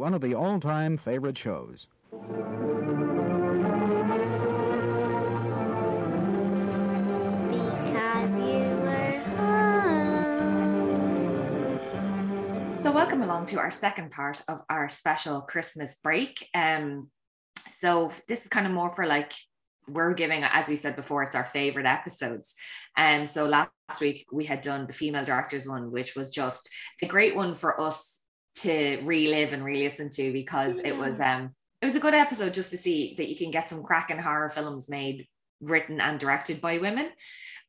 one of the all-time favorite shows. Because you were home. So, welcome along to our second part of our special Christmas break. Um, so this is kind of more for like we're giving, as we said before, it's our favorite episodes. And um, so last week we had done the female directors one, which was just a great one for us to relive and re-listen to because yeah. it was um it was a good episode just to see that you can get some cracking horror films made written and directed by women,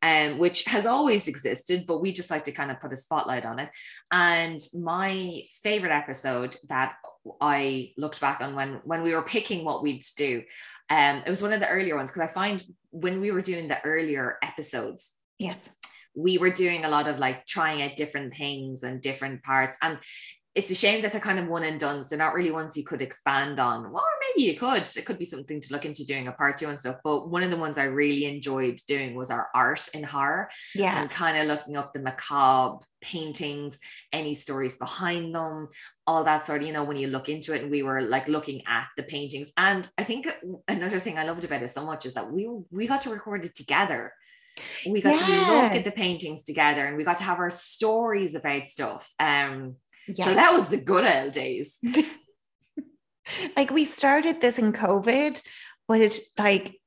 um, which has always existed, but we just like to kind of put a spotlight on it. And my favorite episode that I looked back on when when we were picking what we'd do, um, it was one of the earlier ones because I find when we were doing the earlier episodes, yes, we were doing a lot of like trying out different things and different parts and it's a shame that they're kind of one and done. They're not really ones you could expand on. Well, maybe you could. It could be something to look into doing a part two and stuff. But one of the ones I really enjoyed doing was our art in horror. Yeah. And kind of looking up the macabre paintings, any stories behind them, all that sort of, you know, when you look into it. And we were like looking at the paintings. And I think another thing I loved about it so much is that we we got to record it together we got yeah. to look at the paintings together and we got to have our stories about stuff um Yes. So that was the good old days. like we started this in COVID, but it's like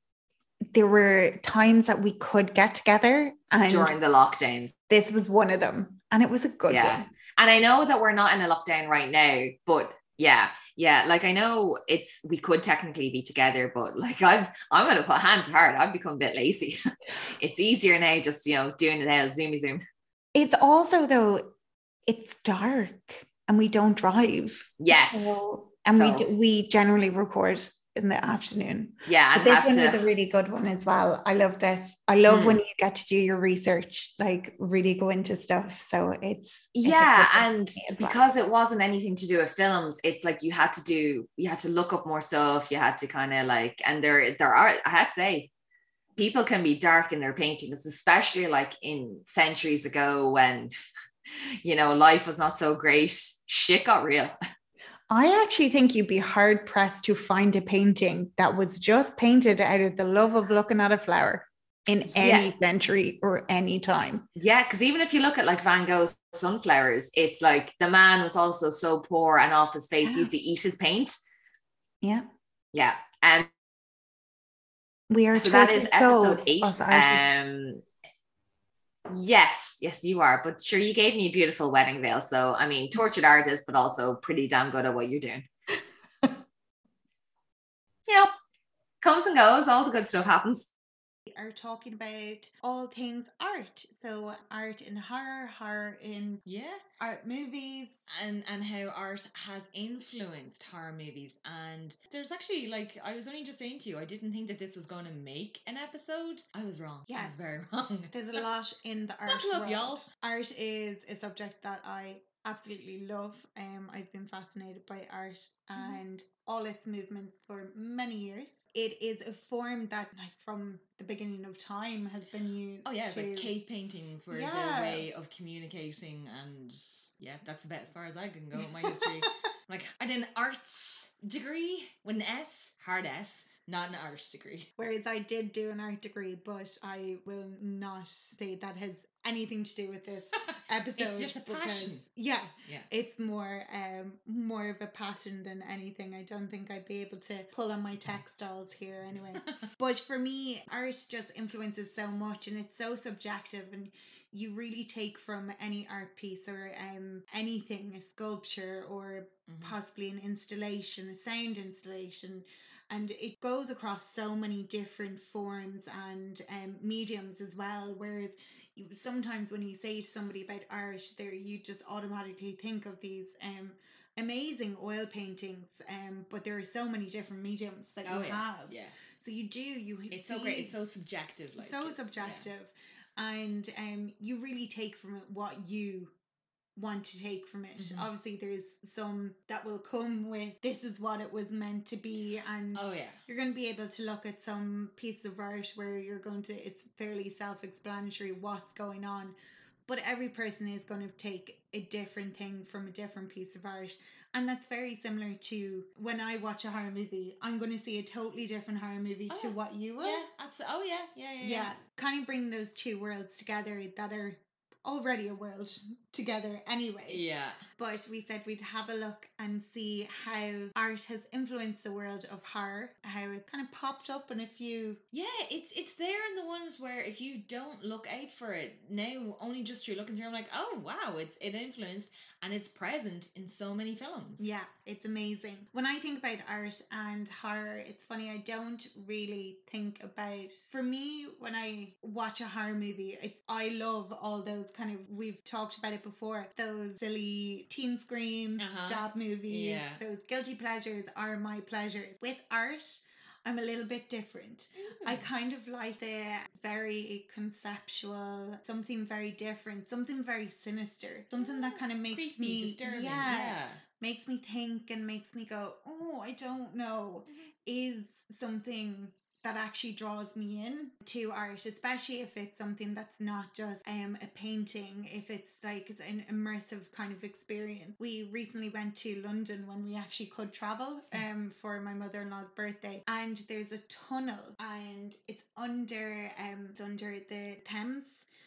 there were times that we could get together and during the lockdowns. This was one of them. And it was a good yeah. one. And I know that we're not in a lockdown right now, but yeah, yeah. Like I know it's we could technically be together, but like I've I'm gonna put hand to heart, I've become a bit lazy. it's easier now just you know doing it out zoomy zoom. It's also though it's dark and we don't drive. Yes. So, and so. we we generally record in the afternoon. Yeah, and this one to... is a really good one as well. I love this. I love mm. when you get to do your research, like really go into stuff. So it's, it's yeah, and because it wasn't anything to do with films, it's like you had to do, you had to look up more stuff. You had to kind of like, and there there are, I had to say, people can be dark in their paintings, especially like in centuries ago when you know, life was not so great. Shit got real. I actually think you'd be hard pressed to find a painting that was just painted out of the love of looking at a flower in any yeah. century or any time. Yeah, because even if you look at like Van Gogh's sunflowers, it's like the man was also so poor and off his face, yeah. used to eat his paint. Yeah. Yeah. And we are so that is episode eight. Um Yes, yes, you are. But sure, you gave me a beautiful wedding veil. So, I mean, tortured artist, but also pretty damn good at what you're doing. yep. Comes and goes, all the good stuff happens are talking about all things art. So art in horror, horror in yeah, art movies, and and how art has influenced horror movies. And there's actually like I was only just saying to you, I didn't think that this was going to make an episode. I was wrong. Yeah, I was very wrong. There's a lot in the art love, world. Y'all. Art is a subject that I absolutely love. Um, I've been fascinated by art mm-hmm. and all its movement for many years it is a form that like from the beginning of time has been used oh yeah to... like cave paintings were yeah. their way of communicating and yeah that's about as far as i can go in my history. Like i did an arts degree with an s hard s not an art degree. Whereas i did do an art degree but i will not say that has anything to do with this episode. it's just a passion. Yeah, yeah. It's more um more of a passion than anything. I don't think I'd be able to pull on my textiles here anyway. but for me, art just influences so much, and it's so subjective and. You really take from any art piece or um, anything, a sculpture or mm-hmm. possibly an installation, a sound installation, and it goes across so many different forms and um, mediums as well. Whereas you sometimes when you say to somebody about Irish, there you just automatically think of these um amazing oil paintings um but there are so many different mediums that oh, you yeah. have yeah so you do you it's so great it's so subjective like so subjective yeah. and um you really take from it what you want to take from it. Mm-hmm. Obviously, there's some that will come with this is what it was meant to be, and oh yeah, you're going to be able to look at some piece of art where you're going to it's fairly self-explanatory what's going on, but every person is going to take a different thing from a different piece of art. And that's very similar to when I watch a horror movie, I'm going to see a totally different horror movie Oh, to yeah. what you will. Yeah, absolutely. Oh yeah, yeah, yeah. yeah, kind of bring those two worlds together that are already a world together anyway. Yeah. But we said we'd have a look and see how art has influenced the world of horror, how it kind of popped up in a few. Yeah, it's it's there in the ones where if you don't look out for it now, only just you're looking through, I'm like, oh wow, it's it influenced and it's present in so many films. Yeah, it's amazing. When I think about art and horror, it's funny, I don't really think about. For me, when I watch a horror movie, I, I love all those kind of, we've talked about it before, those silly teen screams, Uh-huh. stab movies, Yeah. those guilty pleasures are my pleasures. With art, I'm a little bit different. I Mm. kind of like the very conceptual, something very different, something very sinister, something that kind of makes creepy, me disturbing. yeah, Yeah. makes me think and makes me go, oh, I don't know, is something that actually draws me in to art, especially if it's something that's not just um a painting, if it's like an immersive kind of experience. We recently went to London when we actually could travel um for my mother-in-law's birthday and there's a tunnel and it's under um it's under the Thames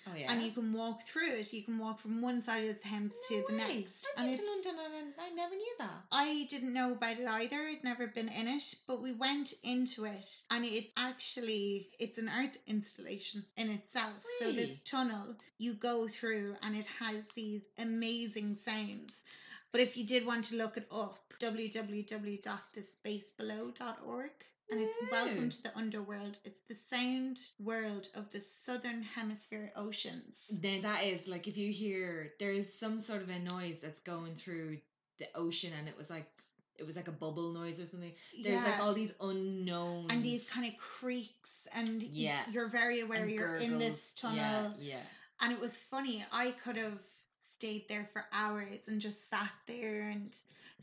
Oh yeah. and you can walk through it. You can walk from one side of the Thames to the way. next. I've and been to London and I I never knew that. I didn't know about it either. I'd never been in it, but we went into it and it actually it's an art installation in itself. So this tunnel you go through and it has these amazing sounds. But if you did want to look it up, www.thespacebelow.org and it's Welcome to the Underworld. It's the sound world of the southern hemisphere oceans. Now that is like if you hear there is some sort of a noise that's going through the ocean and it was like it was like a bubble noise or something. There's like all these unknowns and these kind of creaks and Yeah. you're very aware and you're in this tunnel Yeah, yeah. and it was funny i could have stayed there for hours and just sat there and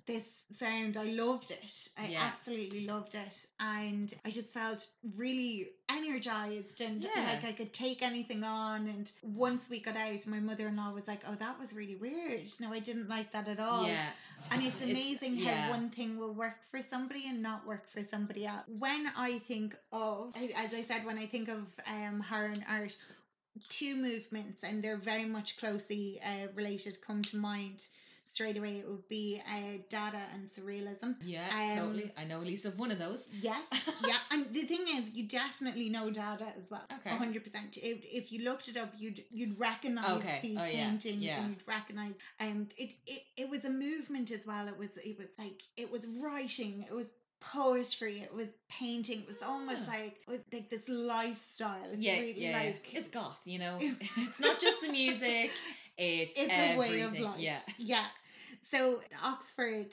this sound i loved it i Yeah. absolutely loved it and i just felt really energized and Yeah. like i could take anything on and once we got out my mother-in-law was like oh that was really weird no i didn't like that at all Yeah. and it's It's- amazing how one thing will work for somebody and not work for somebody else. When I think of, as I said, when I think of um, horror and art, two movements, and they're very much closely uh, related, come to mind straight away. It would be uh, Dada and Surrealism. Yeah, Um, totally. I know at least of one of those. Yes, yeah, and the thing is, you definitely know Dada as well. Okay. A hundred percent. If if you looked it up, you'd you'd recognize Okay. these Oh, yeah. paintings Yeah. and you'd recognize. Um, it, it it was a movement as well. It was it was like it was writing. It was poetry. It was painting. It was almost Ah. like it was like this lifestyle. It's yeah, really yeah. like It's goth, you know. it's not just the music. It's, It's a way of life. Yeah. Yeah. So Oxford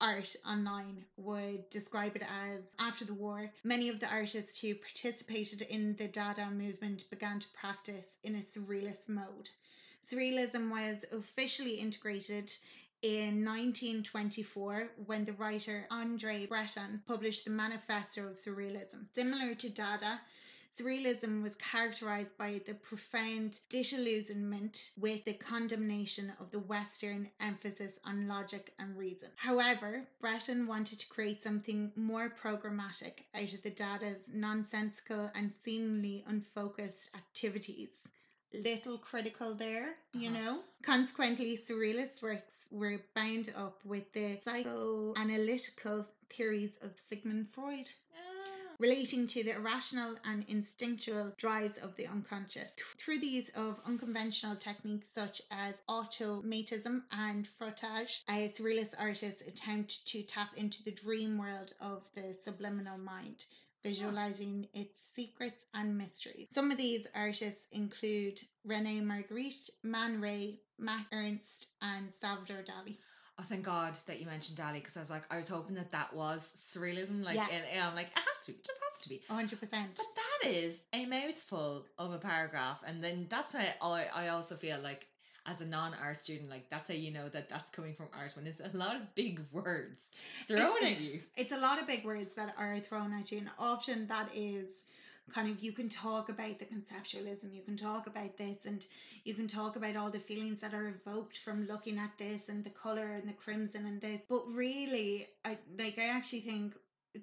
Art Online would describe it as after the war, many of the artists who participated in the Dada movement began to practice in a surrealist mode. Surrealism was officially integrated in 1924 when the writer Andre Breton published the Manifesto of Surrealism. Similar to Dada, Surrealism was characterized by the profound disillusionment with the condemnation of the Western emphasis on logic and reason. However, Breton wanted to create something more programmatic out of the Dada's nonsensical and seemingly unfocused activities. Little critical there, you Uh-huh. know? Consequently, Surrealist works were bound up with the psychoanalytical theories of Sigmund Freud Ah. Relating to the irrational and instinctual drives of the unconscious. Through the use of unconventional techniques such as automatism and frottage, surrealist artists attempt to tap into the dream world of the subliminal mind. Visualizing its secrets and mysteries. Some of these artists include Rene Magritte, Man Ray, Max Ernst, and Salvador Dali. Oh, thank God that you mentioned Dali because I was like, I was hoping that that was surrealism. Like, Yes. and, and I'm like, it has to be, it just has to be. 100%. But that is a mouthful of a paragraph, and then that's why I, I also feel like as a non-art student, like that's how you know that that's coming from art when it's a lot of big words thrown It's- at you. it's a lot of big words that are thrown at you, and often that is kind of you can talk about the conceptualism, you can talk about this, and you can talk about all the feelings that are evoked from looking at this and the color and the crimson and this. But really, I like I actually think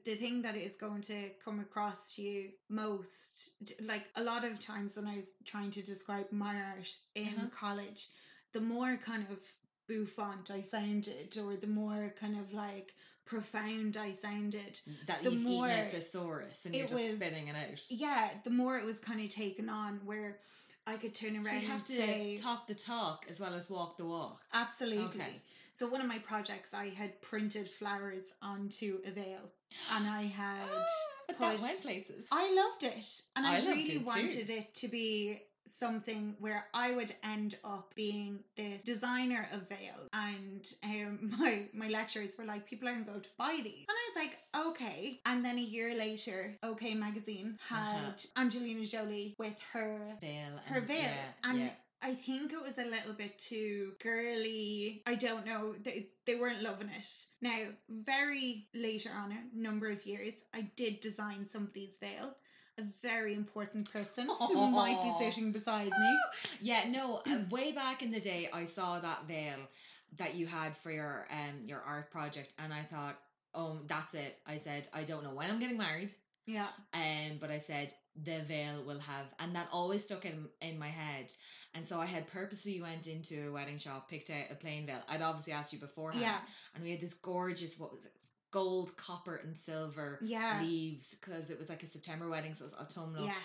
the thing that is going to come across to you most like a lot of times when I was trying to describe my art in Uh-huh. college, the more kind of bouffant I sounded or the more kind of like profound I sounded. That the more a thesaurus and you're just was- spitting it out. Yeah, the more it was kind of taken on where I could turn around So you have to say talk the talk as well as walk the walk. absolutely. Okay. So one of my projects I had printed flowers onto a veil and I had ah, but that went places. I loved it, and I, I really it wanted it to be something where I would end up being the designer of veils. And um, my my lecturers were like, people aren't going to buy these, and I was like, okay. And then a year later, OK Magazine had Uh-huh. Angelina Jolie with her Veil. her and- veil, Yeah, and yeah. I think it was a little bit too girly. I don't know. They, they weren't loving it. Now, very later on, a number of years, I did design somebody's veil. A very important person who might be sitting beside me. Yeah, no, uh, way back in the day, I saw that veil that you had for your um your art project, and I thought, oh, that's it. I said, I don't know when I'm getting married, Yeah. um, but I said the veil will have, and that always stuck in in my head, and so I had purposely went into a wedding shop, picked out a plain veil. I'd obviously asked you beforehand, Yeah. and we had this gorgeous, what was it, gold, copper, and silver Yeah. leaves because it was like a September wedding, so it was autumnal, Yes.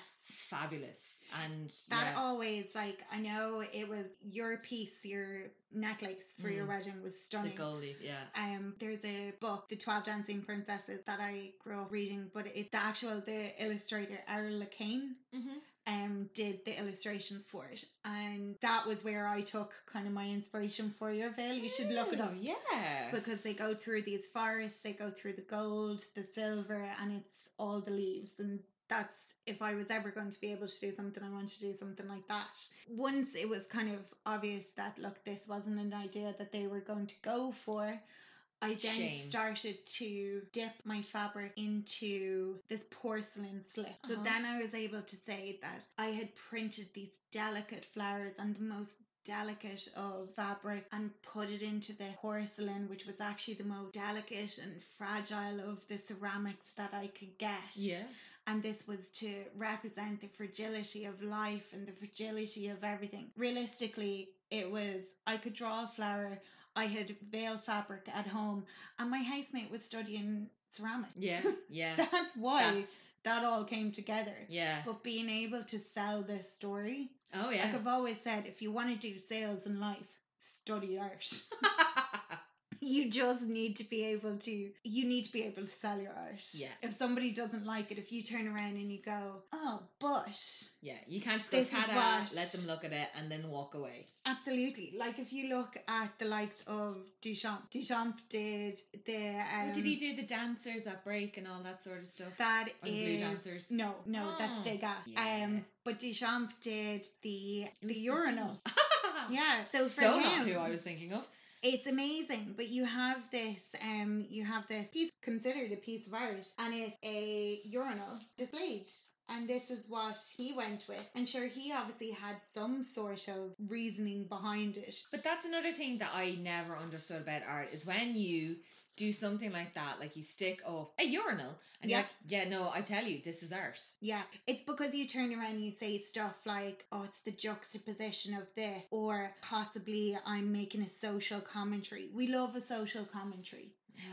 fabulous, and That yeah. always, like, I know it was your piece, your necklace for your Mm. wedding was the stunning. gold leaf, yeah. Um, there's a book, The Twelve Dancing Princesses, that I grew up reading, but it's the actual the illustrator Errol Le Cain Mm-hmm. Um did the illustrations for it, and that was where I took kind of my inspiration for your veil. You should look it up Yeah. because they go through these forests, they go through the gold, the silver, and it's all the leaves, and that's if I was ever going to be able to do something, I want to do something like that. Once it was kind of obvious that look, this wasn't an idea that they were going to go for. I then Shame. started to dip my fabric into this porcelain slip. So Uh-huh. then I was able to say that I had printed these delicate flowers and the most delicate of fabric and put it into the porcelain, which was actually the most delicate and fragile of the ceramics that I could get. yeah. And this was to represent the fragility of life and the fragility of everything. Realistically, it was I could draw a flower, I had veil fabric at home, and my housemate was studying ceramics. Yeah. Yeah. That's why That's- that all came together. yeah. But being able to sell this story, Oh yeah. like. I've always said, if you want to do sales in life, study art. you just need to be able to you need to be able to sell your art. Yeah. If somebody doesn't like it, if you turn around and you go, Oh, but yeah. You can't just go is tada, let them look at it, and then walk away. absolutely. Like if you look at the likes of Duchamp. Duchamp did the um, oh, did he do the dancers at break and all that sort of stuff? that Or the Blue Dancers? No, no, that's Oh, Degas. yeah. Um but Duchamp did the the urinal. Yeah. So for so him, not who I was thinking of. It's amazing, but you have this um you have this piece considered a piece of art and it's a urinal displayed. And this is what he went with. And sure he obviously had some sort of reasoning behind it. But that's another thing that I never understood about art is when you do something like that, like you stick up a urinal, and Yeah. you're like, yeah, no, I tell you, this is art. Yeah. It's because you turn around and you say stuff like, oh, it's the juxtaposition of this, or possibly I'm making a social commentary. We love a social commentary.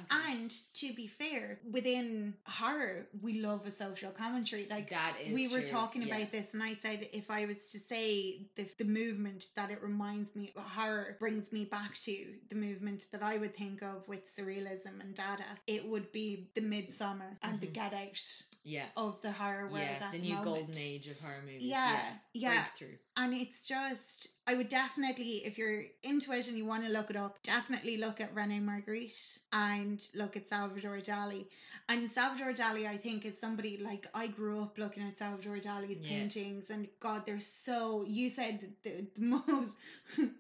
And to be fair, within horror, we love a social commentary. Like that is we were true, talking yeah. about this and i said if i was to say the, the movement that it reminds me horror brings me back to the movement that i would think of with surrealism and dada it would be the midsommar and the Mhm. get out Yeah. of the horror world Yeah, the the new moment. golden age of horror movies. yeah yeah Breakthrough. and it's just i would definitely if you're into it and you want to look it up definitely look at rene magritte and look at salvador dali and salvador dali i think is somebody like i grew up looking at salvador dali's Yeah. paintings and god they're so you said the, the most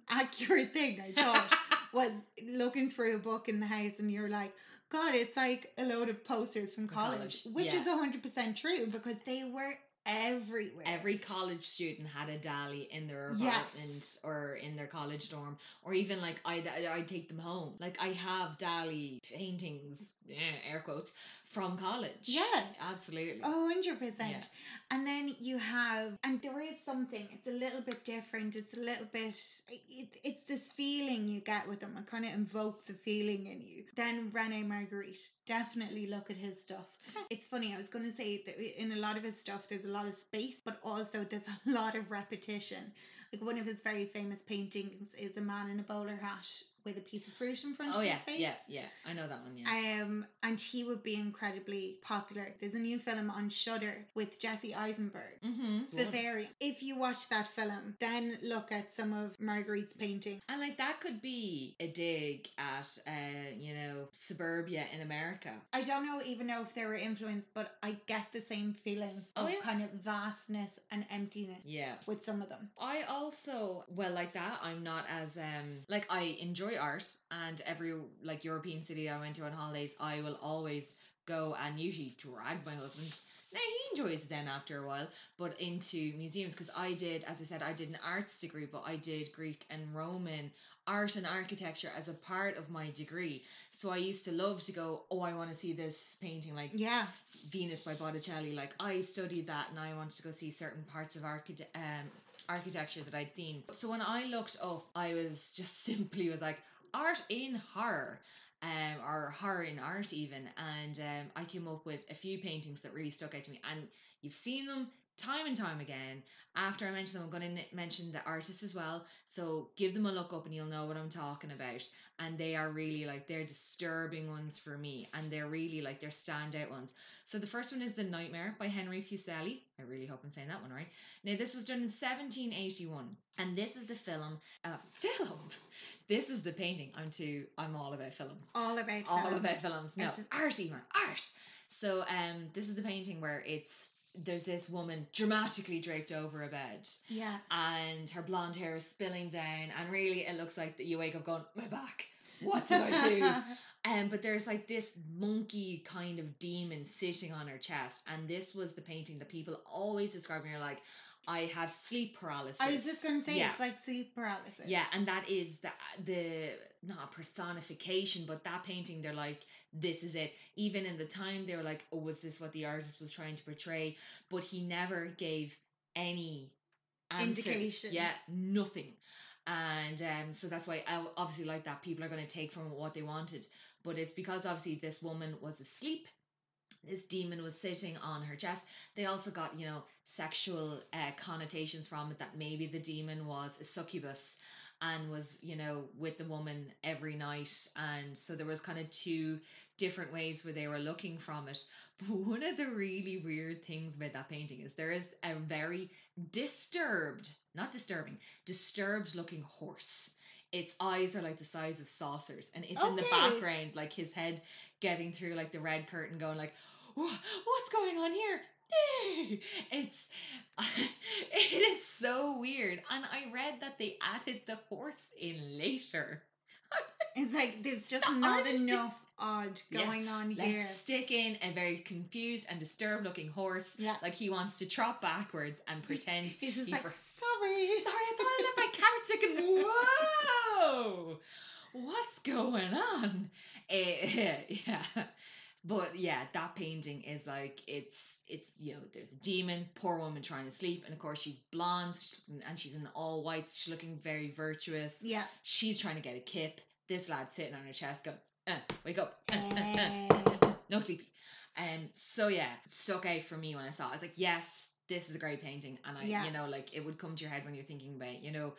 accurate thing i thought was looking through a book in the house and you're like god it's like a load of posters from college, college, which yeah. is 100% true because they were everywhere. Every college student had a Dali in their Yes. apartment or in their college dorm, or even like I'd, I'd take them home. Like I have Dali paintings, yeah, air quotes, from college. Yeah. absolutely. Oh, 100%. And then you have, and there is something, it's a little bit different. It's a little bit, it, it's this feeling you get with them. It kind of invokes a feeling in you. Then Rene Magritte, definitely look at his stuff. It's funny, I was going to say that in a lot of his stuff, there's a lot of space, but also there's a lot of repetition. Like one of his very famous paintings is a man in a bowler hat with a piece of fruit in front Oh of yeah, his face. Oh yeah, yeah. Yeah. I know that one. Yeah. Um, and he would be incredibly popular. There's a new film on Shudder with Jesse Eisenberg. mm-hmm. If you watch that film, then look at some of Magritte's painting. And like that could be a dig at, uh, you know, suburbia in America. I don't know even know if they were influenced, but I get the same feeling Oh, of yeah. kind of vastness and emptiness Yeah. with some of them. I also well like that. I'm not as um like I enjoy art and every like European city I went to on holidays, I will always go and usually drag my husband. Now he enjoys it then after a while, but into museums because I did, as I said, I did an arts degree, but I did Greek and Roman art and architecture as a part of my degree. So I used to love to go, oh, I want to see this painting like Yeah. Venus by Botticelli. Like I studied that and I wanted to go see certain parts of archite- um, architecture that I'd seen. So when I looked up, I was just simply was like art in horror. Um, or horror in art even and um, I came up with a few paintings that really stuck out to me and you've seen them time and time again after I mention them I'm going to mention the artists as well so give them a look up and you'll know what I'm talking about and they are really like they're disturbing ones for me and they're really like they're standout ones so the first one is The Nightmare by Henry Fuseli. I really hope I'm saying that one right. Now this was done in 1781 and this is the film uh film. This is the painting. I'm too I'm all about films. All about All film. about films. No, It's- art even art. So um this is the painting where it's there's this woman dramatically draped over a bed Yeah. and her blonde hair is spilling down and really it looks like that you wake up going my back what did i do um but there's like this monkey kind of demon sitting on her chest and this was the painting that people always describe and you're like i have sleep paralysis I was just going to say, yeah it's like sleep paralysis. yeah, and that is the the not personification, but that painting, they're like, this is it. Even in the time, they were like, oh, was this what the artist was trying to portray? But he never gave any answers. Indications. Yeah, nothing. And um, so that's why I obviously like that people are going to take from what they wanted. But it's because obviously this woman was asleep. This demon was sitting on her chest. They also got, you know, sexual uh, connotations from it that maybe the demon was a succubus and was, you know, with the woman every night. And so there was kind of two different ways where they were looking from it. But one of the really weird things about that painting is there is a very disturbed, not disturbing, disturbed looking horse. Its eyes are like the size of saucers, and it's in the background, like his head getting through like the red curtain, going like, "Wha- "What's going on here?" It's it is so weird, and I read that they added the horse in later. It's like there's just The not enough odd Yeah. going on here. Let's stick in a very confused and disturbed looking horse, Yeah. like he wants to trot backwards and pretend He's he like, for- sorry. Sorry, I thought I left my carrot stick in. Whoa! What's going on? Eh, yeah. But yeah, that painting is like it's it's you know there's a demon, poor woman trying to sleep, and of course she's blonde she's looking- and she's in all white. She's looking very virtuous. Yeah. She's trying to get a kip. This lad sitting on her chest going, uh, "Wake up, Eh, no sleepy." Um. So yeah, it stuck out for me when I saw. it. I was like, yes, this is a great painting, and I, Yeah. you know, like it would come to your head when you're thinking about, you know,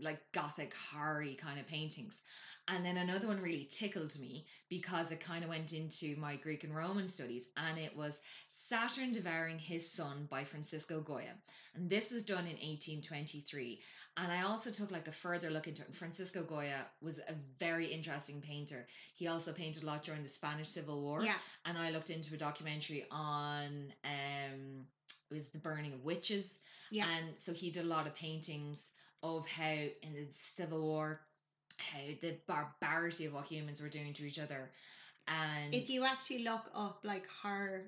like gothic horror kind of paintings. And then another one really tickled me because it kind of went into my Greek and Roman studies, and it was Saturn Devouring His Son by Francisco Goya. And this was done in 1823. And I also took like a further look into it. Francisco Goya was a very interesting painter. He also painted a lot during the Spanish Civil War yeah. and I looked into a documentary on um it was the burning of witches Yeah. and so he did a lot of paintings of how in the civil war how the barbarity of what humans were doing to each other. And If you actually look up like horror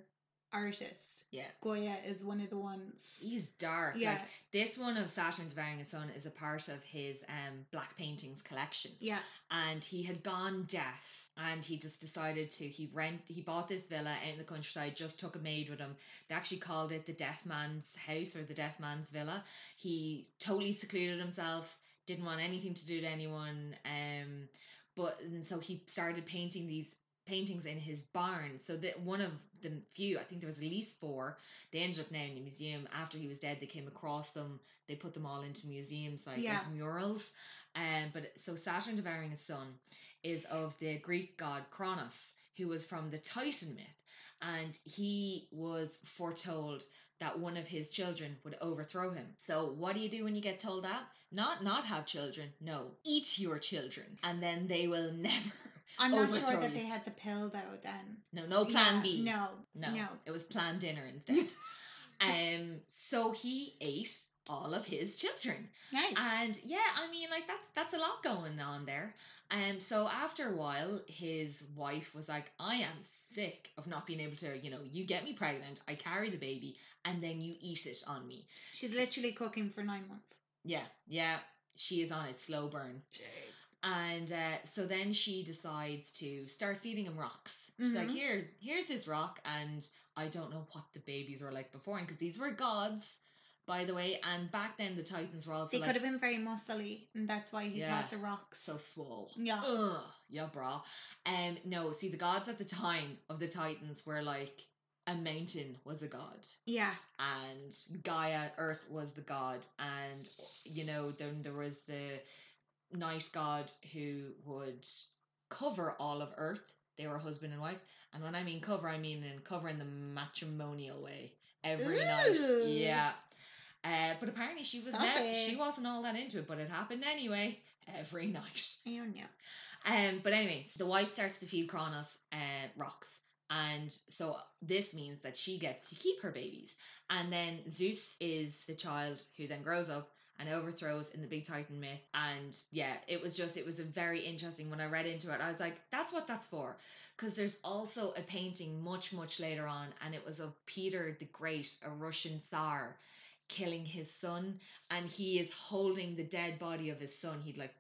artists, Yeah. Goya is one of the ones. He's dark. Yeah. Like this one of Saturn's devouring a son is a part of his um black paintings collection. Yeah. And he had gone deaf and he just decided to he rent he bought this villa out in the countryside, just took a maid with him. They actually called it the deaf man's house or the deaf man's villa. He totally secluded himself, didn't want anything to do to anyone. Um but and so he started painting these paintings in his barn. So that one of the few, I think there was at least four, they ended up now in the museum. After he was dead, they came across them. They put them all into museums like Yeah. as murals. Um, but so Saturn devouring a son is of the Greek god Kronos, who was from the Titan myth, and he was foretold that one of his children would overthrow him. So what do you do when you get told that? Not not have children. No, eat your children, and then they will never. I'm not sure that they had the pill though then. No, no plan Yeah, B. No. No, No. it was planned dinner instead. um, so he ate all of his children, Nice. and yeah, I mean, like that's that's a lot going on there. Um, so after a while, his wife was like, "I am sick of not being able to, you know, you get me pregnant, I carry the baby, and then you eat it on me." She's literally cooking for nine months. Yeah, yeah, she is on a slow burn. And uh, so then she decides to start feeding him rocks. She's like, Mhm. here, here's this rock, and I don't know what the babies were like before, because these were gods, by the way. And back then, the Titans were also They like could have been very muscly, and that's why he Yeah. got the rocks. so swole. Yeah. Ugh, yeah, bra. Um, no, see, the gods at the time of the Titans were like a mountain was a god Yeah. and Gaia, Earth was the god, and you know, then there was the night god who would cover all of Earth. They were husband and wife, and when I mean cover, I mean in cover in the matrimonial way every night. Yeah. Uh, but apparently she was ne- she wasn't all that into it, but it happened anyway every night. I don't. Um, but anyways, the wife starts to feed Kronos uh, rocks. And so this means that she gets to keep her babies. And then Zeus is the child who then grows up and overthrows in the big Titan myth. And yeah, it was just, it was a very interesting. When I read into it, I was like, that's what that's for. Because there's also a painting much, much later on, and it was of Peter the Great, a Russian Tsar, killing his son. And he is holding the dead body of his son. He'd like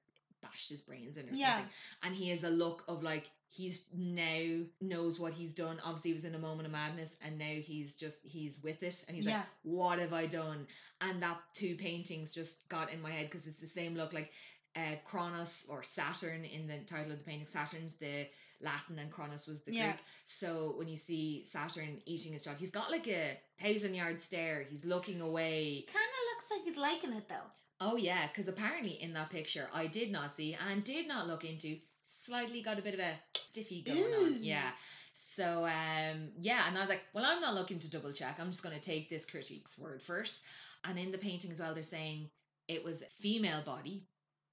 bashed his brains in or Yeah. something and he has a look of like he's now knows what he's done obviously he was in a moment of madness and now he's just he's with it and he's Yeah. like what have i done and that two paintings just got in my head because it's the same look like uh, Kronos or Saturn in the title of the painting. Saturn's the Latin and Kronos was the Yeah. Greek. So when you see Saturn eating his child, he's got like a thousand yard stare. He's looking away. Kind of looks like he's liking it though. Oh yeah, because apparently in that picture I did not see and did not look into. Slightly got a bit of a stiffy going on. Yeah. So um yeah, and I was like, well, I'm not looking to double check. I'm just going to take this critique's word first. And in the painting as well, they're saying it was female body.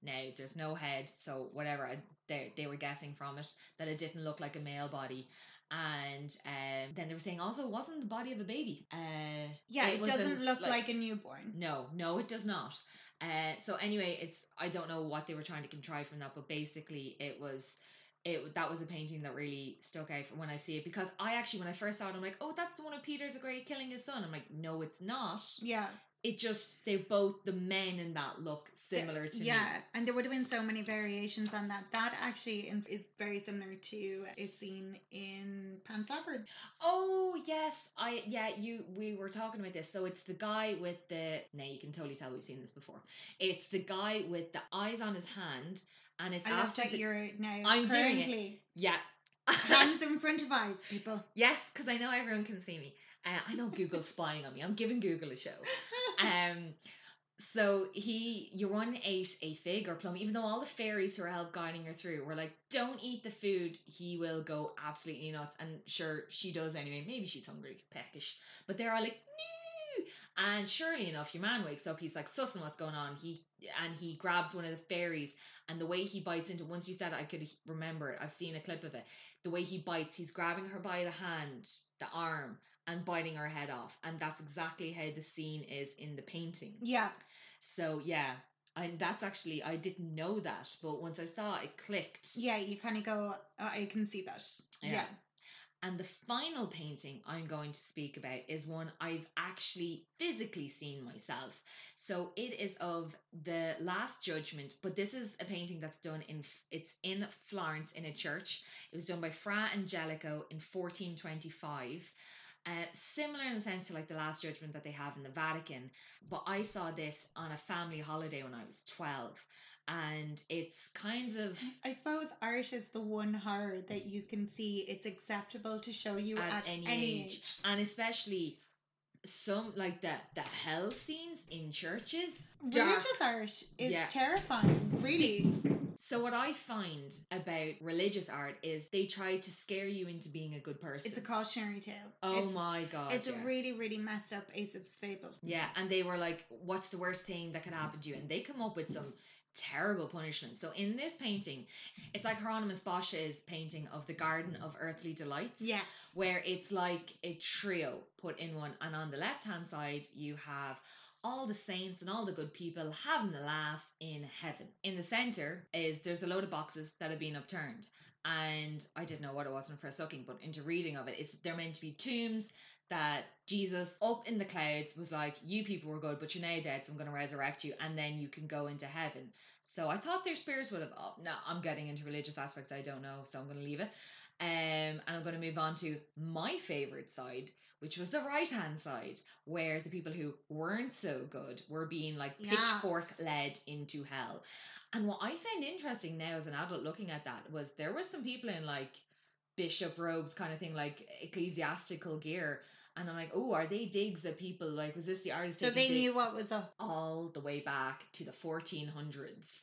Now there's no head, so whatever. I, they they were guessing from it that it didn't look like a male body. And um, then they were saying also it wasn't the body of a baby. Uh, Yeah, it, a doesn't look slight- like a newborn. no, no, it does not. Uh, so anyway, it's I don't know what they were trying to contrive from that, but basically it was it that was a painting that really stuck out when I see it because I actually when I first saw it I'm like oh that's the one of Peter the Great killing his son I'm like no it's not Yeah. It just they both the men in that look similar to me. yeah, me and there would have been so many variations on that. That actually is very similar to a scene in Pan's Labyrinth. oh yes I yeah you we were talking about this so it's the guy with the now you can totally tell we've seen this before it's the guy with the eyes on his hand and it's I love after that the, you're now I'm doing it. currently yeah hands in front of eyes, people. Yes, because I know everyone can see me. Uh, I know Google's spying on me. I'm giving Google a show. Um, so he, your one ate a fig or plum, even though all the fairies who are help guiding her through were like, "Don't eat the food." He will go absolutely nuts, and sure, she does anyway. Maybe she's hungry, peckish, but they're all like, "No!" And surely enough, your man wakes up. He's like sussing what's going on. He and he grabs one of the fairies, and the way he bites into. Once you said it, I could remember it. I've seen a clip of it. The way he bites, he's grabbing her by the hand, the arm, and biting her head off. And that's exactly how the scene is in the painting. yeah, So yeah, and that's actually I didn't know that, but once I saw it, it clicked. yeah, you kind of go, oh, I can see that. Yeah. Yeah. And the final painting I'm going to speak about is one I've actually physically seen myself. So it is of the Last Judgment, but this is a painting that's done in it's in Florence in a church. It was done by Fra Angelico in 1425. Uh, similar in the sense to like the Last Judgment that they have in the Vatican, but I saw this on a family holiday when I was 12, and it's kind of I suppose Irish is the one horror that you can see it's acceptable to show you at, at any, any age. age. and especially some like the the hell scenes in churches. dark. Religious art is Yeah. terrifying, really. So what I find about religious art is they try to scare you into being a good person. It's a cautionary tale. oh it's, my god! It's yeah. a really, really messed up Aesop's fable. Yeah, and they were like, "What's the worst thing that could happen to you?" And they come up with some terrible punishments. So in this painting, it's like Hieronymus Bosch's painting of the Garden of Earthly Delights. Yeah. where it's like a trio put in one, and on the left hand side you have all the saints and all the good people having a laugh in heaven. In the center is there's a load of boxes that have been upturned. And I didn't know what it was when first looking, but into reading of it, it's they're meant to be tombs that Jesus up in the clouds was like, You people were good, but you're now dead, so I'm gonna resurrect you, and then you can go into heaven. So I thought their spirits would have oh no, I'm getting into religious aspects I don't know, so I'm gonna leave it. Um, and I'm going to move on to my favorite side, which was the right hand side, where the people who weren't so good were being like pitchfork led into hell. And what I found interesting now as an adult looking at that was there was some people in like bishop robes kind of thing, like ecclesiastical gear. And I'm like, oh, are they digs at people? Like, was this the artist? So they knew what was up. all the way back to the 1400s.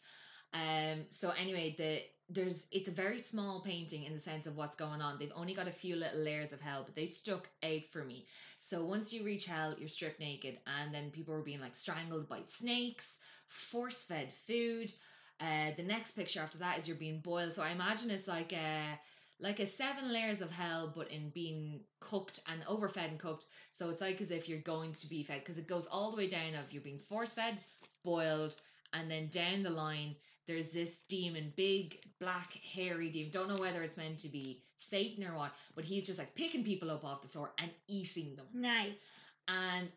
Um. So anyway, the there's it's a very small painting in the sense of what's going on. They've only got a few little layers of hell, but they stuck out for me. So once you reach hell, you're stripped naked, and then people were being like strangled by snakes, force fed food. Uh, the next picture after that is you're being boiled. So I imagine it's like a like a seven layers of hell, but in being cooked and overfed and cooked. So it's like as if you're going to be fed because it goes all the way down of you're being force fed, boiled, and then down the line there's this demon, big black hairy demon. Don't know whether it's meant to be Satan or what, but he's just like picking people up off the floor and eating them. Nice. And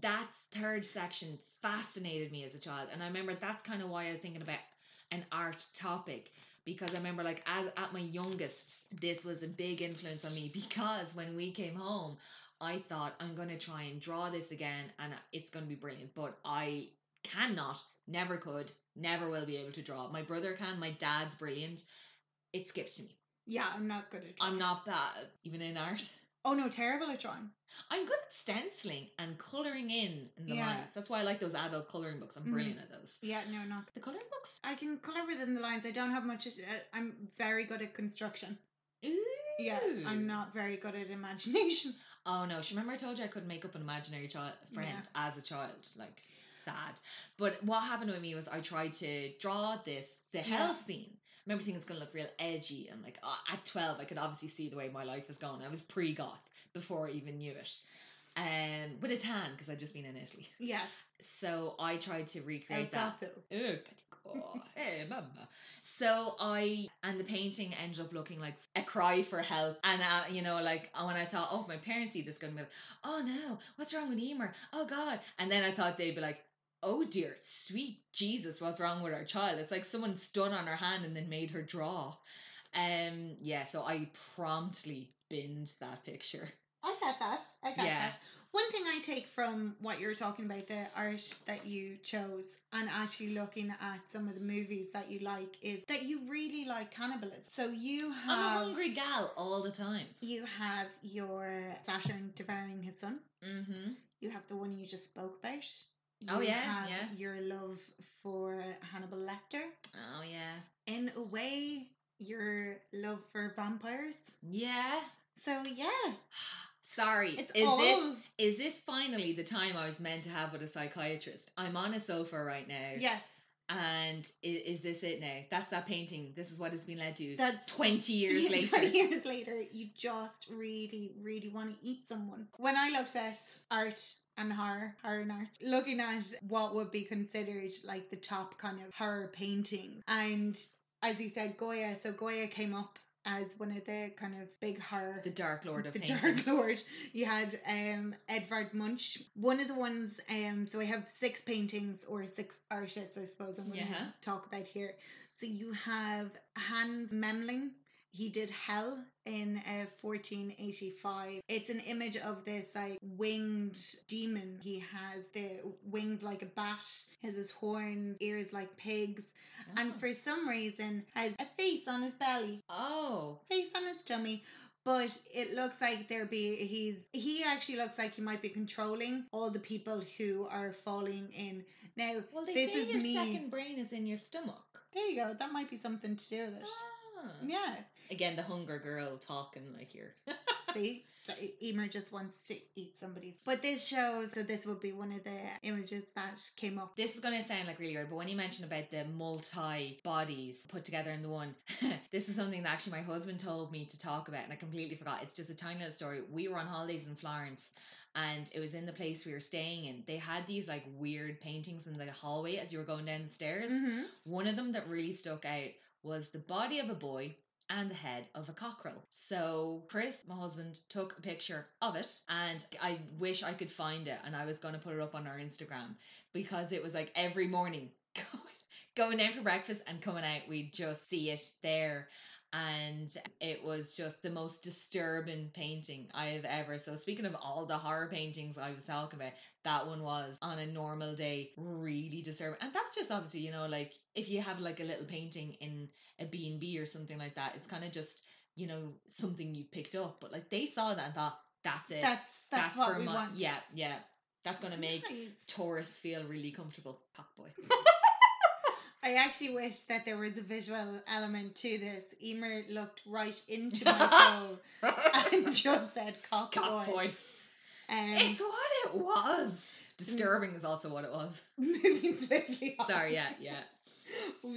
that third section fascinated me as a child. And I remember that's kind of why I was thinking about an art topic because I remember like as at my youngest, this was a big influence on me because when we came home, I thought I'm going to try and draw this again and it's going to be brilliant, but I cannot, never could, never will be able to draw. My brother can, my dad's brilliant. It skipped me. Yeah, I'm not good at I'm not bad even in art. Oh no, terrible at drawing. I'm good at stenciling and colouring in in the Yeah. lines. That's why I like those adult colouring books. I'm Mhm. brilliant at those. Yeah, no, not. The colouring books? I can color within the lines. I don't have much. I'm very good at construction. Ooh. Yeah, I'm not very good at imagination. Oh no, she remember I told you I couldn't make up an imaginary child friend as a child. Like sad. But what happened with me was I tried to draw this the hell Yeah. scene. I remember thinking it's gonna look real edgy and like uh, at twelve I could obviously see the way my life was going. I was pre goth before I even knew it. Um, with a tan because I'd just been in Italy. Yeah, So I tried to recreate that. Oh, hey, mama. So I and the painting ended up looking like a cry for help. And uh, you know, like when I thought, oh, my parents see this, gonna be like, oh no, what's wrong with Emer? Oh God. And then I thought they'd be like, oh dear, sweet Jesus, what's wrong with our child? It's like someone stood on her hand and then made her draw. Um, yeah. So I promptly binned that picture. I get that. I get Yeah. that. One thing I take from what you're talking about, the art that you chose, and actually looking at some of the movies that you like, is that you really like cannibalism. So you I'm a hungry gal all the time. you have your Saturn devouring his son. Mm-hmm. You have the one you just spoke about. Oh, yeah, yeah. Your love for Hannibal Lecter. Oh yeah. In a way, your love for vampires. Yeah. So yeah, Sorry. it's is all this is this finally the time I was meant to have with a psychiatrist? I'm on a sofa right now. yes. And is, is this it now? That's that painting. This is what it's been led to. That 20 years Yeah, later. 20 years later, you just really, really want to eat someone. When I looked at art and horror, horror and art, looking at what would be considered like the top kind of horror painting, and as you said, Goya, so Goya came up as one of the kind of big horror The Dark Lord of the Painting. Dark Lord. You had um Edvard Munch. One of the ones um so I have six paintings or six artists I suppose I'm gonna Yeah. talk about here. So you have Hans Memling. He did Hell in uh, 1485. It's an image of this like winged demon. He has the wings like a bat, has his horns, ears like pigs, and Oh. for some reason has a face on his belly Oh. face on his tummy. But it looks like there be he's he actually looks like he might be controlling all the people who are falling in. Now Well, they this say is your me. second brain is in your stomach. There you go. That might be something to do with it. Ah. Yeah. Again, the hunger girl talking like here. See, So Emer just wants to eat somebody. But this shows that this would be one of the images that came up. This is going to sound like really weird, but when you mentioned about the multi bodies put together in the one, this is something that actually my husband told me to talk about, and I completely forgot. It's just a tiny little story. We were on holidays in Florence, and it was in the place we were staying in. They had these like weird paintings in the hallway as you were going down the stairs. Mm-hmm. One of them that really stuck out was the body of a boy and the head of a cockerel. So Chris, my husband, took a picture of it and I wish I could find it and I was gonna put it up on our Instagram because it was like every morning going going down for breakfast and coming out we'd just see it there and it was just the most disturbing painting I have ever. So speaking of all the horror paintings I was talking about, that one was on a normal day really disturbing. And that's just obviously, you know, like if you have like a little painting in a B&B or something like that, it's kind of just, you know, something you picked up. But like they saw that and thought, that's it. That's that's, what for we my want. yeah, yeah. That's gonna make Nice. tourists feel really comfortable. Cock boy. I actually wish that there was a visual element to this. Emer looked right into my soul and just said cock, Cock boy. boy. Um, It's what it was. Disturbing is also what it was. moving swiftly on. Sorry, yeah, yeah.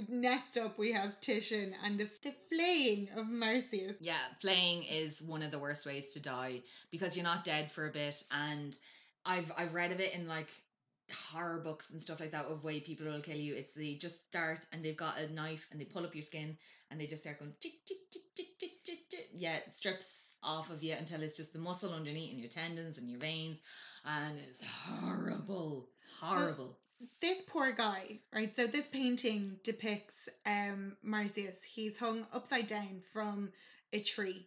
Next up, we have Titian and the, the flaying of Marsyas. Yeah, flaying is one of the worst ways to die because you're not dead for a bit and I've I've read of it in like horror books and stuff like that of way people will kill you. It's they just start and they've got a knife and they pull up your skin and they just start going tick, tick, tick, tick, tick, tick, tick. yeah, it strips off of you until it's just the muscle underneath and your tendons and your veins and it's horrible. Horrible. This poor guy, right? So this painting depicts um Marsyas. He's hung upside down from a tree.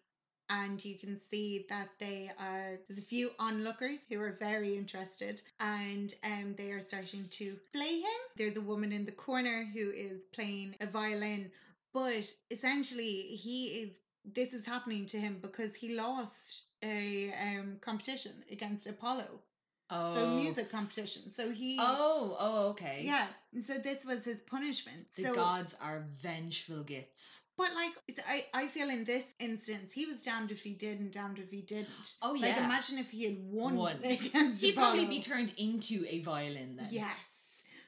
And you can see that they are there's a few onlookers who are very interested and um they are starting to play him. There's a woman in the corner who is playing a violin, but essentially he is this is happening to him because he lost a um competition against Apollo. Oh. So music competition. So he Oh, oh, okay. yeah. So this was his punishment. The so, gods are vengeful gits. But like I, I feel in this instance he was damned if he did and damned if he didn't. Oh, yeah. Like imagine if he had won, Won. against He'd probably be turned into a violin then. Yes.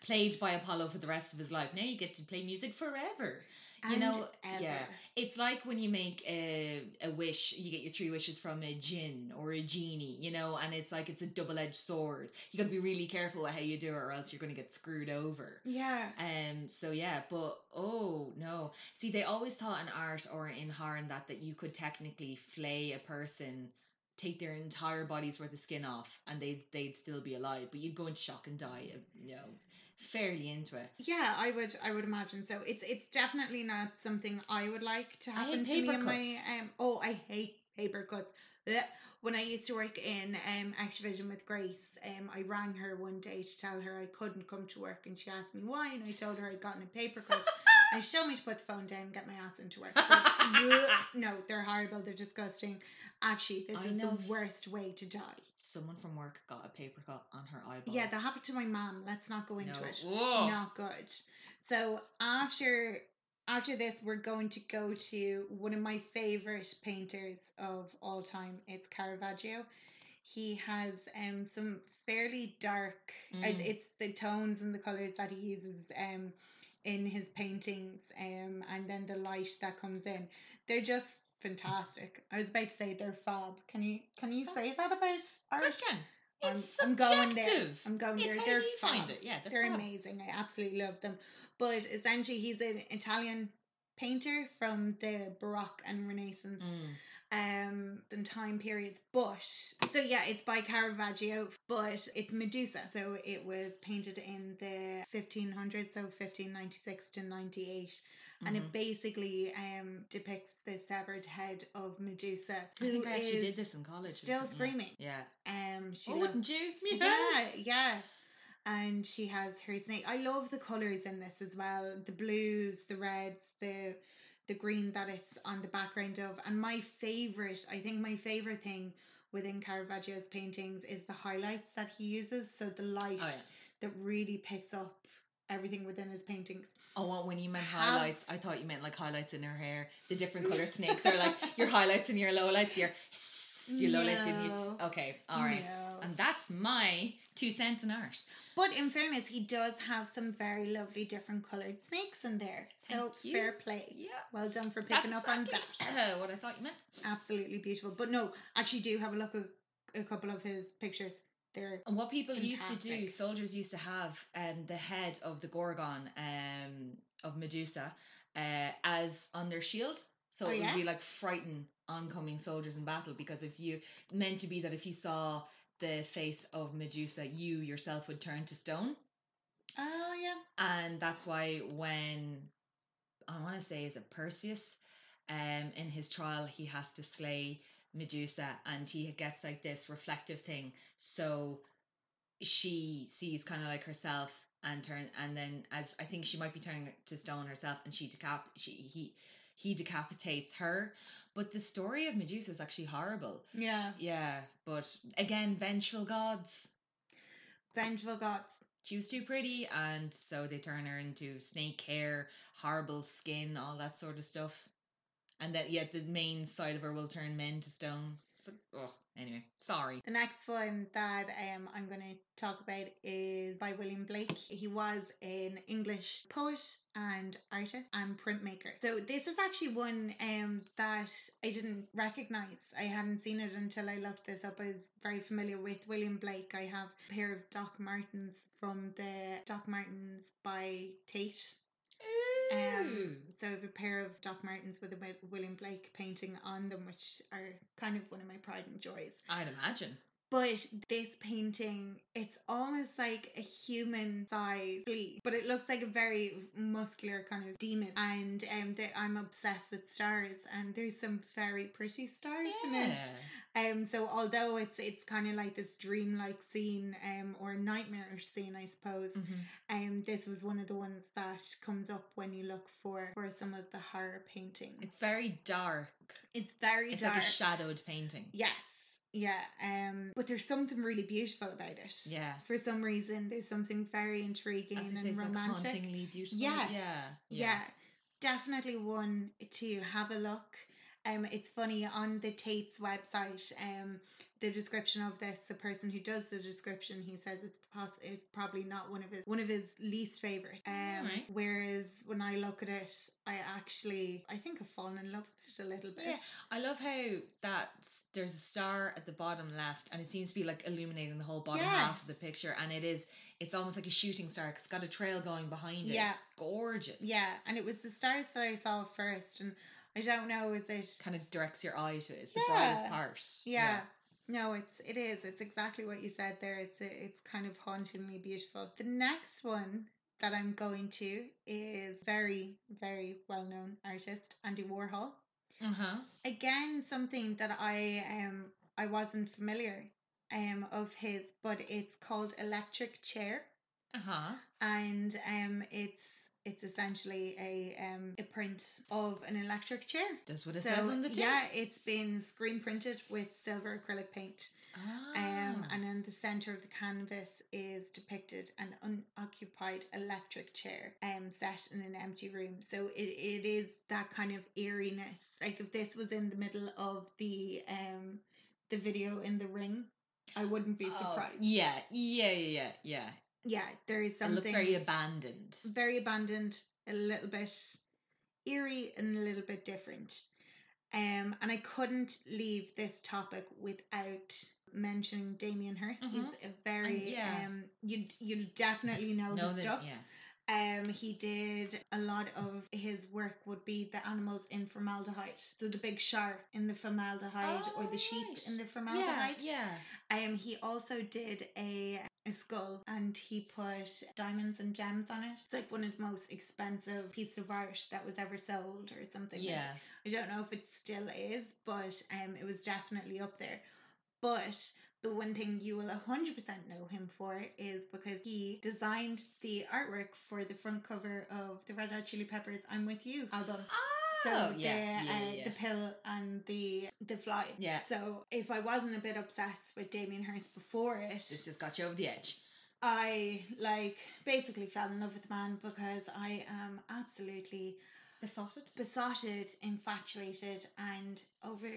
Played by Apollo for the rest of his life. Now you get to play music forever. You And know, ever. yeah. It's like when you make a, a wish, you get your three wishes from a jinn or a genie, you know, and it's like it's a double edged sword. You gotta be really careful with how you do it or else you're gonna get screwed over. Yeah. Um. So yeah, but oh no. See, they always thought in art or in horror and that that you could technically flay a person, take their entire body's worth of skin off, and they'd they'd still be alive. But you'd go into shock and die. You know, fairly into it. Yeah, I would I would imagine so. It's it's definitely not something I would like to happen to me in my um oh I hate paper cuts. Blech. When I used to work in um Activision with Grace, um I rang her one day to tell her I couldn't come to work and she asked me why and I told her I'd gotten a paper cut and she told me to put the phone down and get my ass into work. But, no, they're horrible, they're disgusting. Actually, this I is know the worst way to die. Someone from work got a paper cut on her eyeball. Yeah, that happened to my mom. Let's not go into no. it Whoa. not good. So after after this, we're going to go to one of my favorite painters of all time. It's Caravaggio. He has um some fairly dark. Mm. It's the tones and the colors that he uses um in his paintings um and then the light that comes in. They're just fantastic. I was about to say they're fab. Can you can you say that about art? Christian, I'm- I'm going there. I'm going it's there. how They're you find fab. it. Yeah, they're, They're fab. amazing. I absolutely love them. But essentially, he's an Italian painter from the Baroque and Renaissance Mm. um and time periods but so yeah it's by Caravaggio but it's Medusa so it was painted in the 1500s so 1596 to 98 and Mhm. it basically um depicts the severed head of Medusa I who think I actually did this in college. still screaming Yeah. um she Oh, lo- wouldn't you? yeah, yeah. And she has her snake. I love the colors in this as well. The blues, the reds, the the green that it's on the background of. And my favorite, I think my favorite thing within Caravaggio's paintings is the highlights that he uses. So the light Oh, yeah. that really picks up everything within his paintings. Oh, well, when you meant Have- highlights, I thought you meant like highlights in her hair. The different color snakes are like your highlights and your lowlights. Your your lowlights and your okay, all right. No. And that's my two cents in art. But in fairness, he does have some very lovely different coloured snakes in there. so you. fair play. Yeah, Well done for that's picking up on that. uh, what I thought you meant. Absolutely beautiful. But no, actually do have a look at a couple of his pictures. They're And what people used to do, soldiers used to have um, the head of the Gorgon um, of Medusa uh, as on their shield. So Oh, it would yeah? be like frighten oncoming soldiers in battle because if you meant to be that if you saw the face of Medusa, you yourself would turn to stone. oh yeah. And that's why when I want to say is it Perseus, um, in his trial he has to slay Medusa, and he gets like this reflective thing. So she sees kind of like herself and turn, and then as I think she might be turning to stone herself, and she decap she he he decapitates her. But the story of Medusa is actually horrible. Yeah. Yeah, but again, vengeful gods Vengeful gods. she was too pretty and so they turn her into snake hair horrible skin all that sort of stuff and that yet the main side of her will turn men to stone so oh anyway sorry The next one that um, I'm going to talk about is by William Blake. He was an English poet and artist and printmaker. So this is actually one um, that I didn't recognize. I hadn't seen it until I looked this up. I was very familiar with William Blake. I have a pair of Doc Martens from the Doc Martens by Tate. Um, so I have a pair of Doc Martens with a William Blake painting on them, which are kind of one of my pride and joys. i'd imagine But this painting, it's almost like a human size flea, but it looks like a very muscular kind of demon. And um, they, I'm obsessed with stars, and there's some very pretty stars in it. Um, so although it's it's kind of like this dreamlike scene, um, or nightmarish scene, I suppose. Mhm. Um, this was one of the ones that comes up when you look for for some of the horror paintings. it's very dark It's very dark. it's dark. like a shadowed painting Yes. Yeah. Um. But there's something really beautiful about it. yeah For some reason, there's something very intriguing and say it's like romantic. hauntingly beautiful Yes. yeah yeah. Definitely one to have a look. Um, it's funny on the Tate's website. Um, the description of this, the person who does the description, he says it's poss- it's probably not one of his one of his least favorite. Um, Alright. whereas when I look at it, I actually I think I've fallen in love with it a little bit. Yeah. I love how that there's a star at the bottom left, and it seems to be like illuminating the whole bottom half of the picture, and it is. It's almost like a shooting star. 'cause it's got a trail going behind it. Yeah. It's gorgeous. Yeah, and it was the stars that I saw first, and I don't know, is it? Kind of directs your eye to it. It's the brightest Yeah. part. Yeah. No, it's it is. It's exactly what you said there. It's a, it's kind of hauntingly beautiful. The next one that I'm going to is very very well known artist Andy Warhol. Uh huh. Again, something that I um I wasn't familiar um of his, but it's called Electric Chair. Uh huh. and um it's it's essentially a um a print of an electric chair. That's what it so says on the tin. yeah, it's been screen printed with silver acrylic paint. Ah. Um, and in the center of the canvas is depicted an unoccupied electric chair um set in an empty room. So it, it is that kind of eeriness. Like if this was in the middle of the um the video in the ring, I wouldn't be Oh, surprised. yeah. Yeah. Yeah. Yeah. Yeah. Yeah, there is something. It looks very abandoned. very abandoned, a little bit eerie, and a little bit different. Um, and I couldn't leave this topic without mentioning Damien Hirst. Mhm. He's a very yeah. um, you you definitely know, know his that. stuff. Yeah. Um, he did a lot of his work would be the animals in formaldehyde. So the big shark in the formaldehyde or the sheep Oh, right. in the formaldehyde. Yeah, yeah. Um, he also did a a skull and he put diamonds and gems on it. It's like one of the most expensive pieces of art that was ever sold or something. like Yeah. I don't know if it still is, but um, it was definitely up there. But the one thing you will 100% know him for is because he designed the artwork for the front cover of the Red Hot Chili Peppers "I'm With You" album. So Oh, the yeah, yeah, uh, yeah. the pill and the the fly. Yeah. So if I wasn't a bit obsessed with Damien Hirst before it, This just got you over the edge. I like basically fell in love with the man because I am absolutely Besotted. besotted, infatuated, and over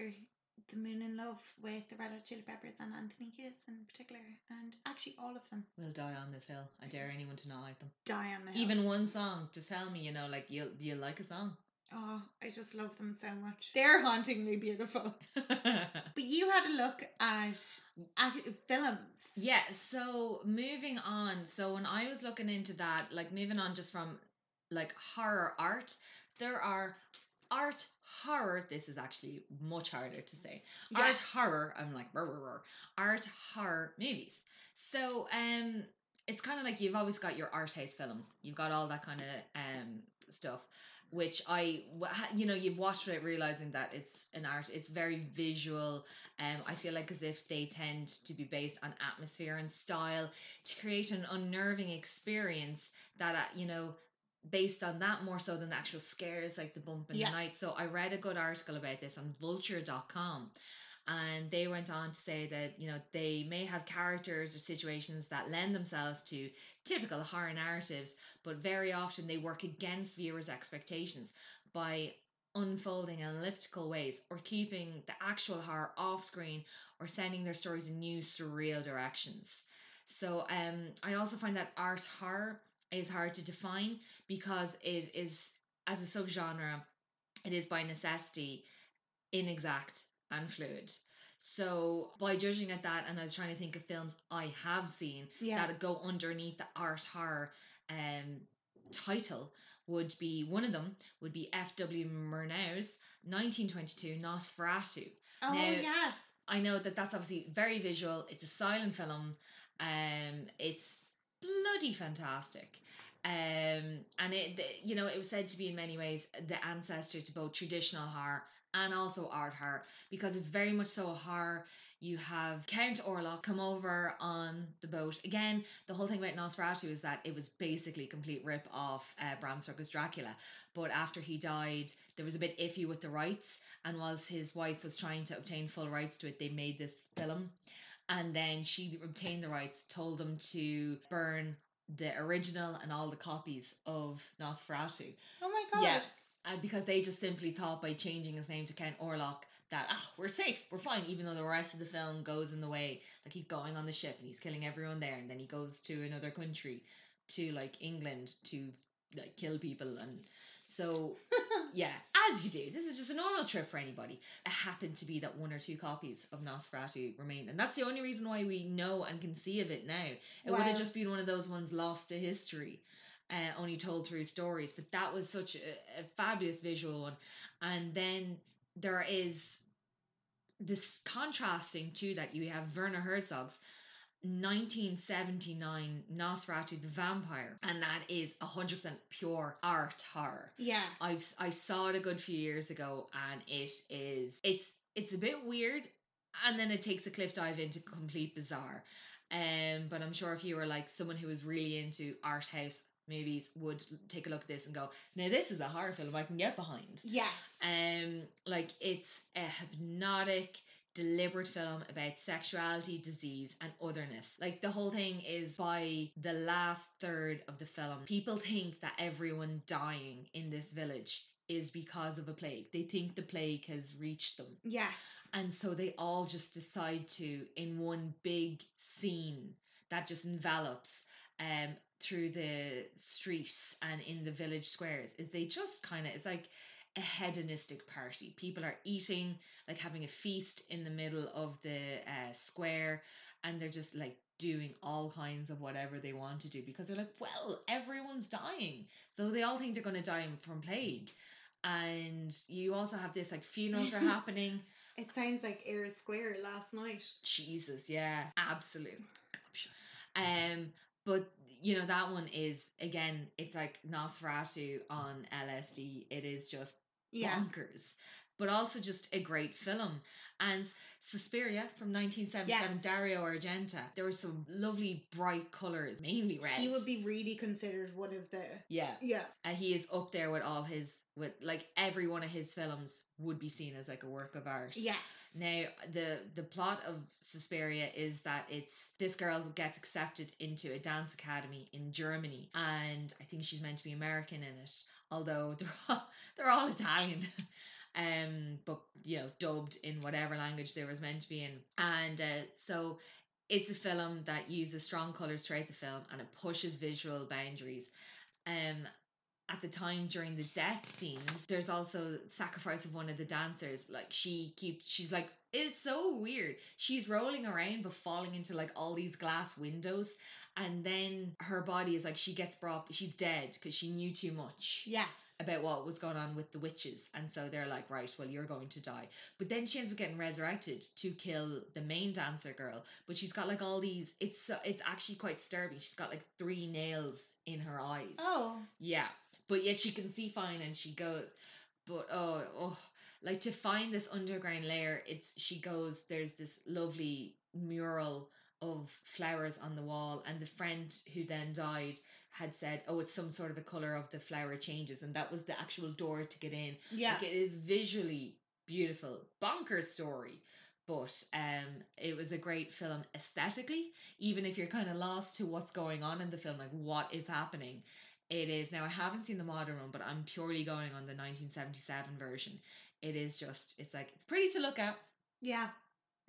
the moon in love with the Red Hot Chili Peppers and Anthony Kiedis in particular, and actually all of them. We'll die on this hill. I dare anyone to not like them. Die on the hill. Even one song, just tell me, you know, like you'll you like a song. Oh, I just love them so much. They're hauntingly beautiful. But you had a look at, at films. yeah, so moving on. So when I was looking into that, like moving on just from like horror art, there are art horror. This is actually much harder to say. Yeah. Art horror. I'm like rrr, rrr, art horror movies. So um, it's kind of like you've always got your art house films. You've got all that kind of um stuff, which I, you know you watch watched without realizing that it's an art. It's very visual. Um, I feel like as if they tend to be based on atmosphere and style to create an unnerving experience that uh, you know based on that more so than the actual scares like the bump in Yeah. the night. So I read a good article about this on vulture.com and they went on to say that you know they may have characters or situations that lend themselves to typical horror narratives but very often they work against viewers expectations by unfolding in elliptical ways or keeping the actual horror off screen or sending their stories in new surreal directions. So um i also find that art horror is hard to define because it is as a subgenre it is by necessity inexact and fluid. So by judging at that, and I was trying to think of films I have seen Yeah. that go underneath the art horror um title would be one of them would be F.W. Murnau's 1922 Nosferatu. Oh Now- yeah. I know that that's obviously very visual. It's a silent film. Um, it's bloody fantastic. Um, and it, you know, it was said to be in many ways the ancestor to both traditional horror and also art horror because it's very much so a horror. You have Count Orlok come over on the boat. Again, the whole thing about Nosferatu is that it was basically a complete rip off uh, Bram Stoker's Dracula. But after he died, there was a bit iffy with the rights, and whilst his wife was trying to obtain full rights to it, they made this film, and then she obtained the rights, told them to burn the original and all the copies of Nosferatu. Oh my god. Yeah. Uh, because they just simply thought by changing his name to Count Orlok that ah we're safe, we're fine, even though the rest of the film goes in the way. Like he's going on the ship and he's killing everyone there, and then he goes to another country, to like England to like kill people, and so yeah, as you do. This is just a normal trip for anybody. It happened to be that one or two copies of Nosferatu remained, and that's the only reason why we know and can see of it now. It would have just been one of those ones lost to history, uh, only told through stories. But that was such a, a fabulous visual one, and then there is this contrasting to that. You have Werner Herzog's 1979 Nosferatu the Vampire, and that is 100% pure art horror. Yeah. I've I saw it a good few years ago, and it is it's it's a bit weird, and then it takes a cliff dive into complete bizarre. Um, but I'm sure if you were like someone who was really into art house movies, would take a look at this and go, "Now this is a horror film I can get behind." Yeah. Um, like it's a hypnotic, deliberate film about sexuality, disease, and otherness. Like the whole thing is by the last third of the film, people think that everyone dying in this village is because of a plague. They think the plague has reached them. Yeah. And so they all just decide to, in one big scene that just envelops um through the streets and in the village squares, is they just kind of it's like a hedonistic party. People are eating, like having a feast in the middle of the uh, square, and they're just like doing all kinds of whatever they want to do because they're like, well, everyone's dying. So they all think they're going to die from plague. And you also have this like funerals are happening. It sounds like Eyre Square last night. Jesus, yeah, absolute. Um, but you know that one is again, it's like Nosferatu on LSD. It is just bonkers, but also just a great film. And Suspiria from 1977, Yes. Dario Argento. There were some lovely bright colors, mainly red. He would be really considered one of the. yeah. Yeah. Uh, he is up there with all his with like every one of his films would be seen as like a work of art. Yeah. Now the the plot of Suspiria is that it's this girl gets accepted into a dance academy in Germany, and I think she's meant to be American in it, although they're all, they're all Italian. Um, but you know, dubbed in whatever language they was meant to be in, and uh, so it's a film that uses strong colors throughout the film, and it pushes visual boundaries. Um, at the time during the death scenes, there's also sacrifice of one of the dancers. Like she keeps, she's like, it's so weird. She's rolling around but falling into like all these glass windows, and then her body is like she gets brought. She's dead because she knew too much Yeah. About what was going on with the witches, and so they're like, right, well, you're going to die. But then she ends up getting resurrected to kill the main dancer girl. But she's got like all these. It's so, it's actually quite disturbing. She's got like three nails in her eyes. Oh. Yeah, but yet she can see fine and she goes. But oh, oh, like to find this underground layer, it's she goes. There's this lovely mural of flowers on the wall, and the friend who then died had said, "Oh, it's some sort of a color of the flower changes," and that was the actual door to get in. Yeah. Like it is visually beautiful, bonkers story. But um, it was a great film aesthetically, even if you're kind of lost to what's going on in the film, like what is happening. It is now. I haven't seen the modern one, but I'm purely going on the 1977 version. It is just. It's like it's pretty to look at. Yeah.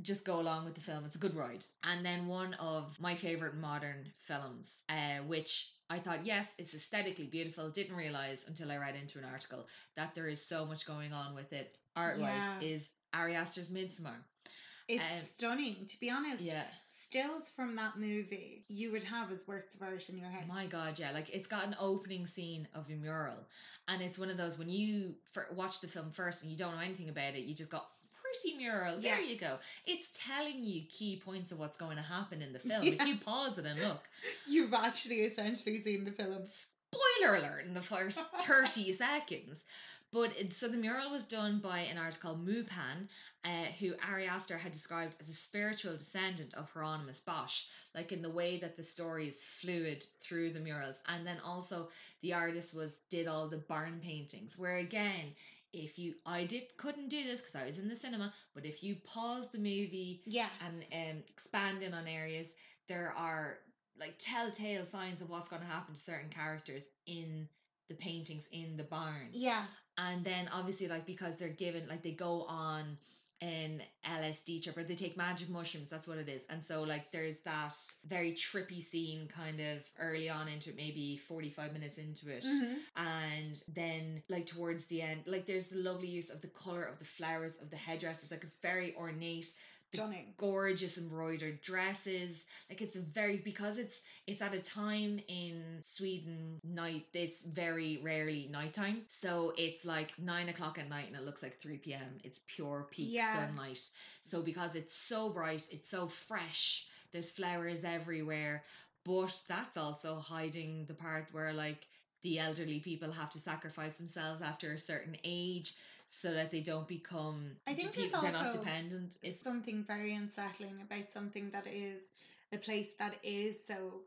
Just go along with the film. It's a good ride. And then one of my favorite modern films, uh, which I thought, yes, it's aesthetically beautiful. Didn't realize until I read into an article that there is so much going on with it art wise. Yeah. Is Ari Aster's Midsommar. It's Um, stunning. To be honest, Yeah. stills from that movie you would have as works of art in your house. My God, yeah, like it's got an opening scene of a mural, and it's one of those when you fir- watch the film first and you don't know anything about it, you just go pretty mural. There Yeah. you go. It's telling you key points of what's going to happen in the film. Yeah. If you pause it and look, You've actually essentially seen the film. spoiler alert in the first 30 seconds. But it, so the mural was done by an artist called Mupan, uh, who Ari Aster had described as a spiritual descendant of Hieronymus Bosch, like in the way that the story is fluid through the murals. And then also the artist was did all the barn paintings, where again, if you I did couldn't do this because I was in the cinema, but if you pause the movie Yeah. and um, expand in on areas, there are like telltale signs of what's going to happen to certain characters in the paintings in the barn. Yeah. And then obviously, like because they're given, like they go on an LSD trip or they take magic mushrooms. That's what it is. And so like there's that very trippy scene kind of early on into it, maybe forty five minutes into it Mhm. and then like towards the end like there's the lovely use of the color of the flowers of the headdresses like it's very ornate the Stunning. gorgeous embroidered dresses like it's very because it's it's at a time in sweden night it's very rarely nighttime so it's like nine o'clock at night and it looks like 3 p.m it's pure peak Yeah. Sunlight so because it's so bright it's so fresh there's flowers everywhere but that's also hiding the part where like the elderly people have to sacrifice themselves after a certain age so that they don't become I think pe- there's they're not dependent It's something very unsettling about something that is a place that is so.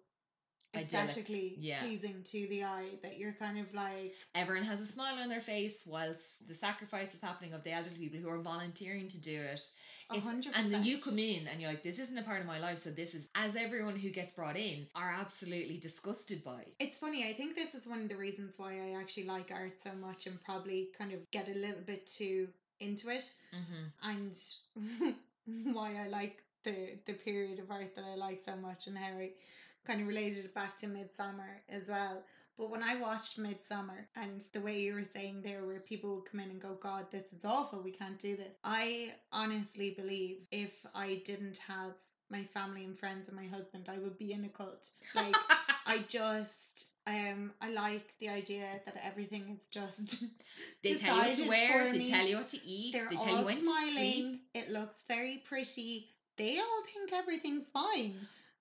Aesthetically Yeah. pleasing to the eye that you're kind of like everyone has a smile on their face whilst the sacrifice is happening of the elderly people who are volunteering to do it. A It's- hundred and then you come in and you're like this isn't a part of my life. So this is as everyone who gets brought in are absolutely disgusted by It's funny, I think this is one of the reasons why I actually like art so much and probably kind of get a little bit too into it. Mm-hmm. and why I like the the period of art that I like so much and how I kind of related it back to Midsommar as well. But when I watched Midsommar and the way you were saying there where people would come in and go, God, this is awful, we can't do this. I honestly believe if I didn't have my family and friends and my husband, I would be in a cult. Like I just um I like the idea that everything is just They tell you what to wear, they tell you what to eat, They're they tell you all when to smiling. sleep. It looks very pretty. They all think everything's fine.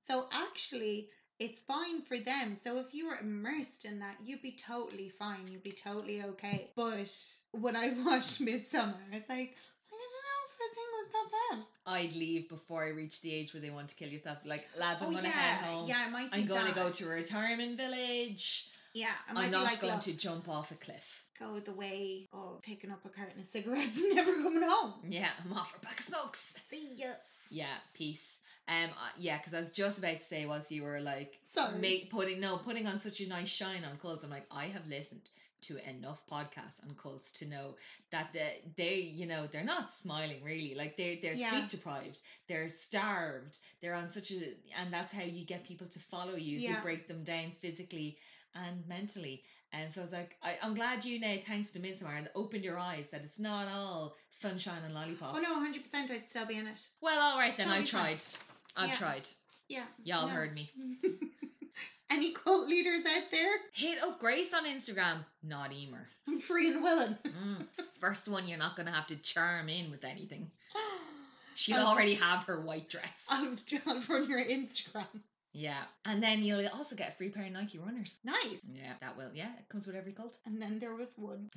So actually, it's fine for them. So if you were immersed in that, you'd be totally fine. You'd be totally okay. But when I watched Midsommar, it's like, I don't know if the thing was that bad. I'd leave before I reach the age where they want to kill yourself. Like, lads, I'm oh gonna yeah, head home. yeah, I might. I'm going to go to a retirement village. Yeah, I might I'm not like, going to jump off a cliff. go the way of picking up a carton of cigarettes and never coming home. Yeah, I'm off for a pack of smokes. See ya. Yeah, peace. Um, yeah, because I was just about to say whilst you were like Sorry. ma- putting no putting on such a nice shine on cults. I'm like I have listened to enough podcasts on cults to know that they, they you know they're not smiling really like they they're Yeah. sleep deprived they're starved they're on such a and that's how you get people to follow you is you break them down physically and mentally and so I was like I, I'm glad you now thanks to Midsommar and opened your eyes that it's not all sunshine and lollipops Oh no, hundred percent. I'd still be in it. well all right then I tried. Fine. I've Yeah. tried Yeah. y'all no. heard me Any cult leaders out there? hit up Grace on Instagram not Emer I'm free and willing. Mm, first one, you're not going to have to charm in with anything. She'll I'll- already have her white dress. I'll, I'll run your Instagram. Yeah. And then you'll also get a free pair of Nike runners. Nice. Yeah, that will. Yeah, it comes with every cult. And then there was one.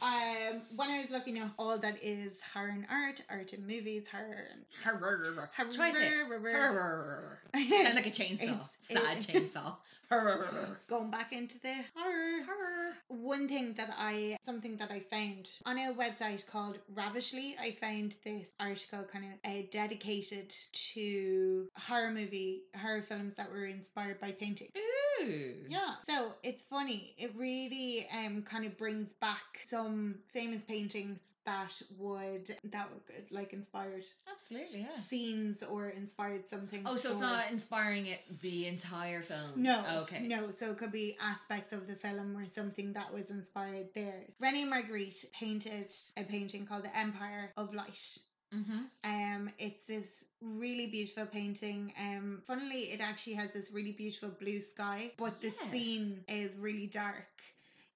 Um, when I was looking at all that is horror and art, art and movies, horror and Horror. Try to say it. Horror. Sound like a chainsaw. It's- Sad it's- chainsaw. Horror. Going back into the horror. Horror. One thing that I, something that I found on a website called Ravishly, I found this article kind of uh, dedicated to horror movie, horror films that were inspired by painting. Ooh. Yeah, so it's funny. It really um kind of brings back some famous paintings that would that would like inspired Absolutely, yeah. scenes or inspired something. Oh, so it's not inspiring it the entire film. No. Okay. No, so it could be aspects of the film or something that was inspired there. Rene Magritte painted a painting called The Empire of Light. Mm-hmm. Um, it's this really beautiful painting. Um, funnily, it actually has this really beautiful blue sky, but the Yeah. scene is really dark.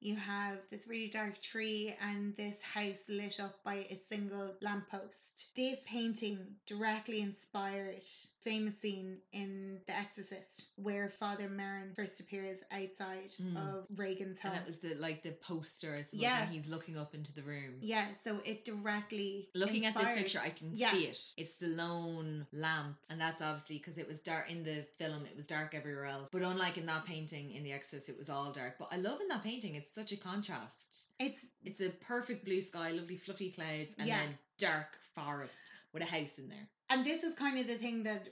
You have this really dark tree and this house lit up by a single lamppost. This painting directly inspired famous scene in The Exorcist, where Father Merrin first appears outside Mm. of Regan's home. And it was the like the poster, I suppose, Yeah. he's looking up into the room. yeah, so it directly Looking at this picture, I can Yeah. see it. It's the lone lamp, and that's obviously because it was dark in the film. It was dark everywhere else, but unlike in that painting in The Exorcist, it was all dark. But I love in that painting; it's such a contrast. It's It's a perfect blue sky, lovely fluffy clouds, and Yeah. then dark forest with a house in there. And this is kind of the thing that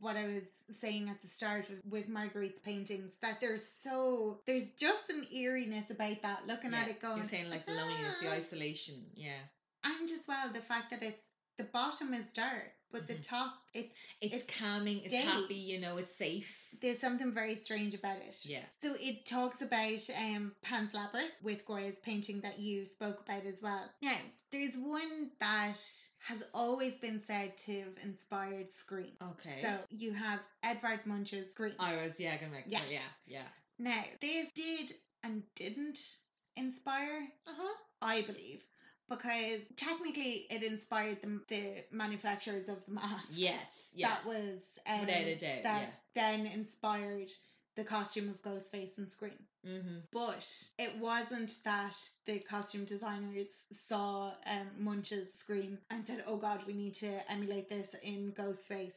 what I was saying at the start with, with Magritte's paintings that there's so there's just an eeriness about that looking at it going You're saying like the loneliness, the "Ah." isolation. Yeah, and as well the fact that it's the bottom is dark but the Mhm. top it's it's, It's calming. It's day. happy. You know, it's safe. there's something very strange about it Yeah. so it talks about um Pan's Labyrinth with Goya's painting that you spoke about as well now there's one that has always been said to have inspired Scream Okay. so you have Edvard Munch's Scream I was yeah gonna make Yes. yeah yeah. Now, this did and didn't inspire, Uh huh. I believe, because technically it inspired the, the manufacturers of the mask. Yes. Yeah. That was um, Without a doubt, that yeah. then inspired the costume of Ghostface and Scream. mm-hmm. But it wasn't that the costume designers saw um, Munch's Scream and said, oh god, we need to emulate this in Ghostface.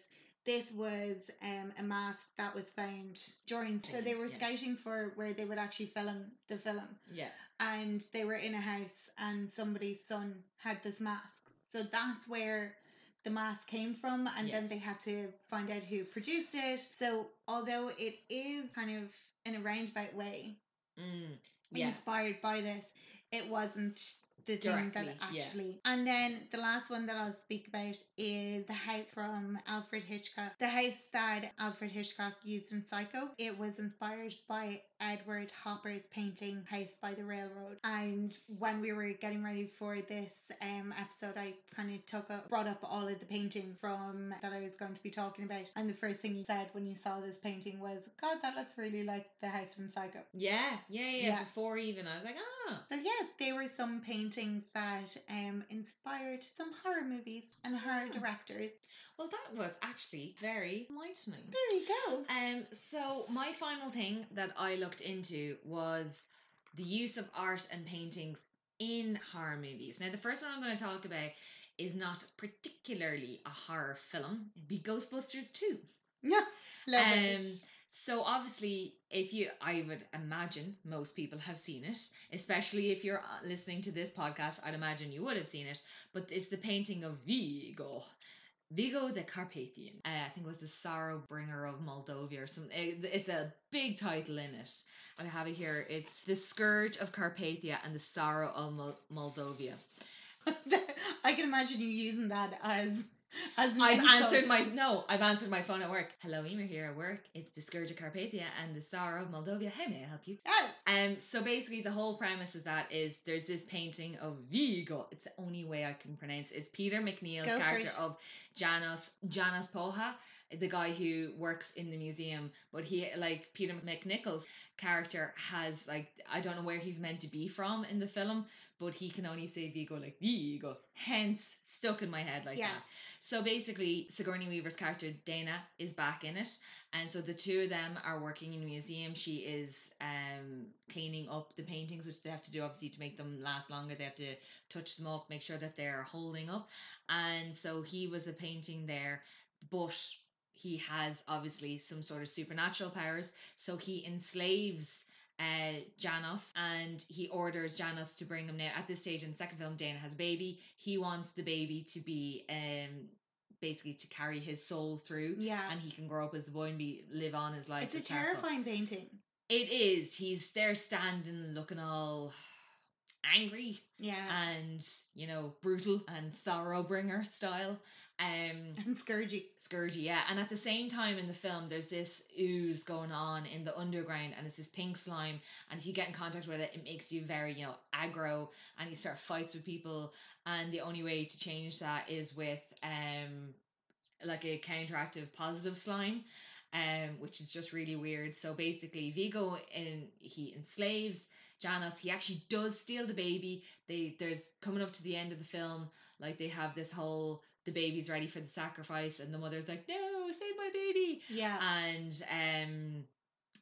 This was um, a mask that was found during, so they were Yeah. scouting for where they would actually film the film. Yeah. And they were in a house, and somebody's son had this mask. So that's where the mask came from, and Yeah. then they had to find out who produced it. So, although it is kind of in a roundabout way, Mm. Yeah. inspired by this. It wasn't the thing that yeah. actually. And then the last one that I'll speak about is the house from Alfred Hitchcock. The house that Alfred Hitchcock used in Psycho. It was inspired by Edward Hopper's painting House by the Railroad. And when we were getting ready for this um, episode, I kind of took a, brought up all of the painting from that I was going to be talking about. And the first thing you said when you saw this painting was, God, that looks really like the house from Psycho. Yeah, yeah, yeah. Yeah. Before even, I was like, ah. So yeah, there were some paintings that um inspired some horror movies and horror directors. Well, that was actually very enlightening. There you go. Um, so my final thing that I looked into was the use of art and paintings in horror movies. Now, the first one I'm going to talk about is not particularly a horror film. It'd be Ghostbusters 2. Yeah, love Um, it. so obviously, if you, I would imagine most people have seen it, especially if you're uh, listening to this podcast. I'd imagine you would have seen it. But it's the painting of Vigo. Vigo the Carpathian, uh, I think it was the sorrow bringer of Moldavia or something. It- It's a big title in it. I have it here. It's the scourge of Carpathia and the sorrow of Mol- Moldavia. I can imagine you using that as I've answered my no. I've answered my phone at work. Hello, Emer here at work. It's the scourge of Carpathia and the sorrow of Moldavia. How may I help you? Oh, Um. So basically, the whole premise of that is there's this painting of Vigo. It's the only way I can pronounce. it. It's Peter MacNicol's character of Janosz Janosz Poha, the guy who works in the museum. But he like Peter MacNicol's character has like I don't know where he's meant to be from in the film, but he can only say Vigo like Vigo. Hence, stuck in my head like Yeah. that. So basically, Sigourney Weaver's character Dana is back in it, and so the two of them are working in a museum. She is um cleaning up the paintings, which they have to do obviously to make them last longer. They have to touch them up, make sure that they're holding up, and so he was a painting there, but he has obviously some sort of supernatural powers. So he enslaves uh, Janosz and he orders Janosz to bring him now. At this stage in the second film, Dana has a baby. He wants the baby to be um basically to carry his soul through. yeah. And he can grow up as the boy and be live on his life. It's a terrifying painting. It is. He's there standing looking all angry Yeah. and you know brutal and thoroughbringer style. Um and scourgy. Scourgy, yeah. And at the same time in the film, there's this ooze going on in the underground, and it's this pink slime. And if you get in contact with it, it makes you very, you know, aggro, and you start fights with people. And the only way to change that is with um, like a counteractive positive slime, um, which is just really weird. So basically, Vigo in he enslaves Janosz. He actually does steal the baby. They there's coming up to the end of the film, like they have this whole the baby's ready for the sacrifice, and the mother's like, "No, save my baby!" Yeah. And um,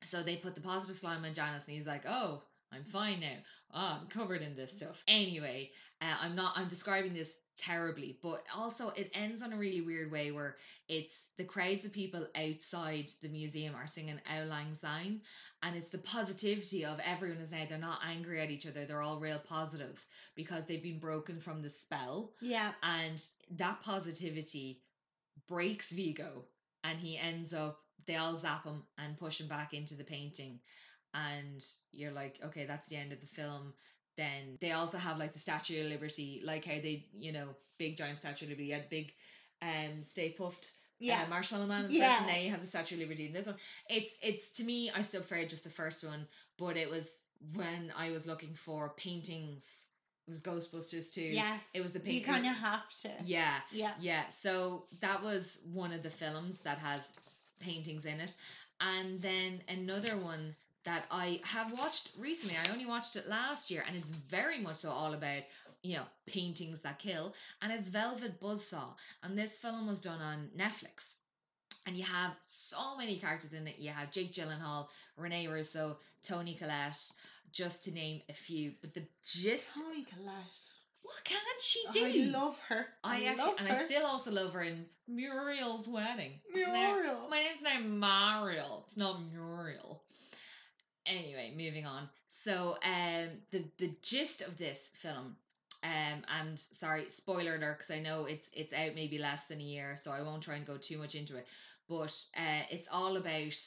so they put the positive slime on Janosz, and he's like, "Oh, I'm fine now. Oh, I'm covered in this stuff." Anyway, uh, I'm not. I'm describing this terribly, but also it ends on a really weird way where it's the crowds of people outside the museum are singing Auld Lang Syne, and it's the positivity of everyone is now they're not angry at each other. They're all real positive because they've been broken from the spell yeah. and that positivity breaks Vigo and he ends up they all zap him and push him back into the painting and you're like okay that's the end of the film then they also have like the statue of liberty like how they you know big giant statue of liberty had the big um Stay Puft Yeah. uh, marshmallow man in the Yeah. first now you have the statue of liberty in this one it's it's to me i still prefer just the first one but it was when i was looking for paintings it was ghostbusters 2 yes. it was the painting. You kind of have to. yeah Yeah. yeah, so that was one of the films that has paintings in it. And then another one that I have watched recently, I only watched it last year, and it's very much so all about, you know, paintings that kill. And it's Velvet Buzzsaw. And this film was done on Netflix. And you have so many characters in it. You have Jake Gyllenhaal, Rene Russo, Toni Collette, just to name a few. But the gist, Toni Collette. what can she do? I love her. I, I, actually, love and her. I still also love her in Muriel's wedding. Now, Muriel. my name's now Mariel. It's not Muriel. Anyway, moving on. So, um, the the gist of this film, um, and sorry, spoiler alert, because I know it's it's out maybe less than a year, so I won't try and go too much into it. But uh, it's all about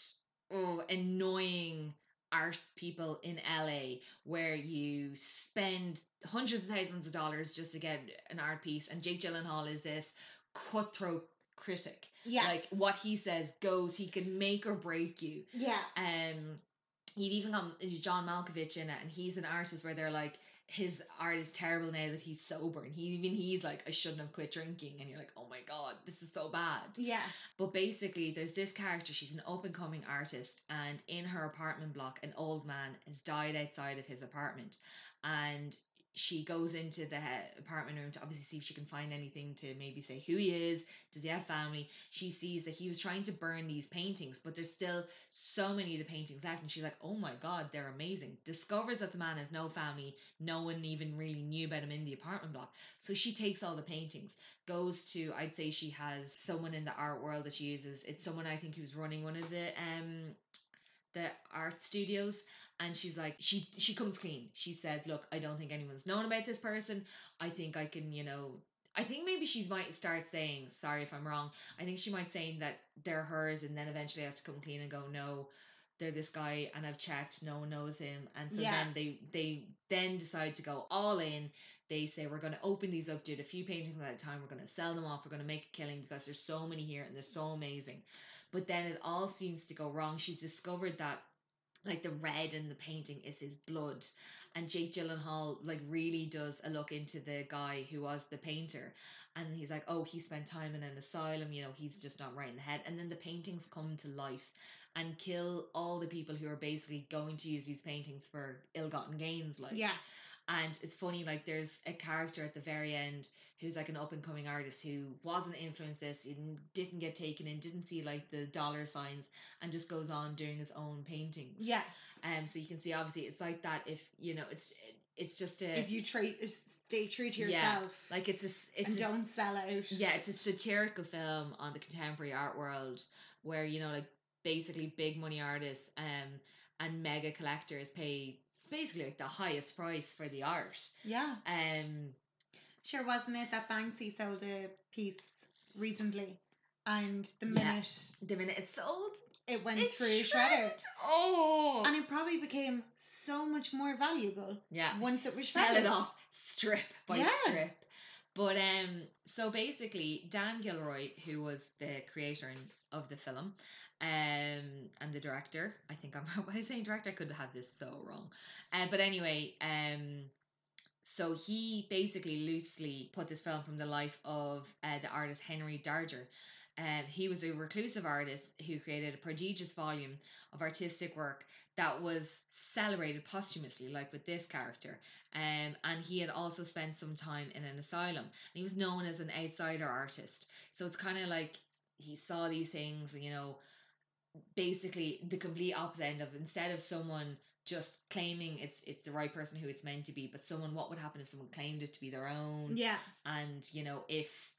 oh annoying arse people in LA where you spend hundreds of thousands of dollars just to get an art piece, and Jake Gyllenhaal is this cutthroat critic. Yeah. Like what he says goes. He can make or break you. yeah. Um, you've even got John Malkovich in it, and he's an artist where they're like, his art is terrible now that he's sober, and he even he's like, I shouldn't have quit drinking, and you're like, oh my god, this is so bad. Yeah. But basically, there's this character. She's an up and coming artist, and in her apartment block, an old man has died outside of his apartment, and she goes into the apartment room to obviously see if she can find anything to maybe say who he is, does he have family. She sees that he was trying to burn these paintings, but there's still so many of the paintings left, and she's like, "Oh my god, they're amazing." Discovers that the man has no family, no one even really knew about him in the apartment block. So she takes all the paintings, goes to, I'd say she has someone in the art world that she uses. It's someone I think who's running one of the um the art studios and she's like she she comes clean she says look i don't think anyone's known about this person i think i can you know I think maybe she might start saying, sorry if I'm wrong. I think she might saying that they're hers and then eventually has to come clean and go, no, they're this guy and I've checked, no one knows him. And so Yeah. then they they then decide to go all in. They say we're gonna open these up, do a few paintings at a time, we're gonna sell them off, we're gonna make a killing because there's so many here and they're so amazing. But then it all seems to go wrong. She's discovered that like the red in the painting is his blood and Jake Gyllenhaal like really does a look into the guy who was the painter and he's like oh he spent time in an asylum you know he's just not right in the head and then the paintings come to life and kill all the people who are basically going to use these paintings for ill-gotten gains like Yeah. And it's funny, like there's a character at the very end who's like an up and coming artist who wasn't influenced this, didn't, didn't get taken in, didn't see like the dollar signs, and just goes on doing his own paintings. Yeah. Um. So you can see, obviously, it's like that. If you know, it's it's just a If you try stay true to yourself. Yeah, like it's a it's and a don't sell out. yeah, it's a satirical film on the contemporary art world where you know, like basically big money artists um and mega collectors pay basically like the highest price for the art. Yeah. Um. Sure, wasn't it that Banksy sold a piece recently, and the Yeah. minute The minute it's sold, it went it's through shredded. Oh, and it probably became so much more valuable yeah. once it was Sell it off strip by Yeah. strip. But um, so basically, Dan Gilroy, who was the creator of the film, um, and the director, I think I'm I saying director, I could have this so wrong. Uh, but anyway, um, so he basically loosely put this film from the life of uh, the artist Henry Darger. Um, he was a reclusive artist who created a prodigious volume of artistic work that was celebrated posthumously, like with this character. Um, and he had also spent some time in an asylum. And he was known as an outsider artist. So it's kind of like he saw these things, and you know, basically the complete opposite end of instead of someone just claiming it's it's the right person who it's meant to be, but someone what would happen if someone claimed it to be their own? Yeah, and you know if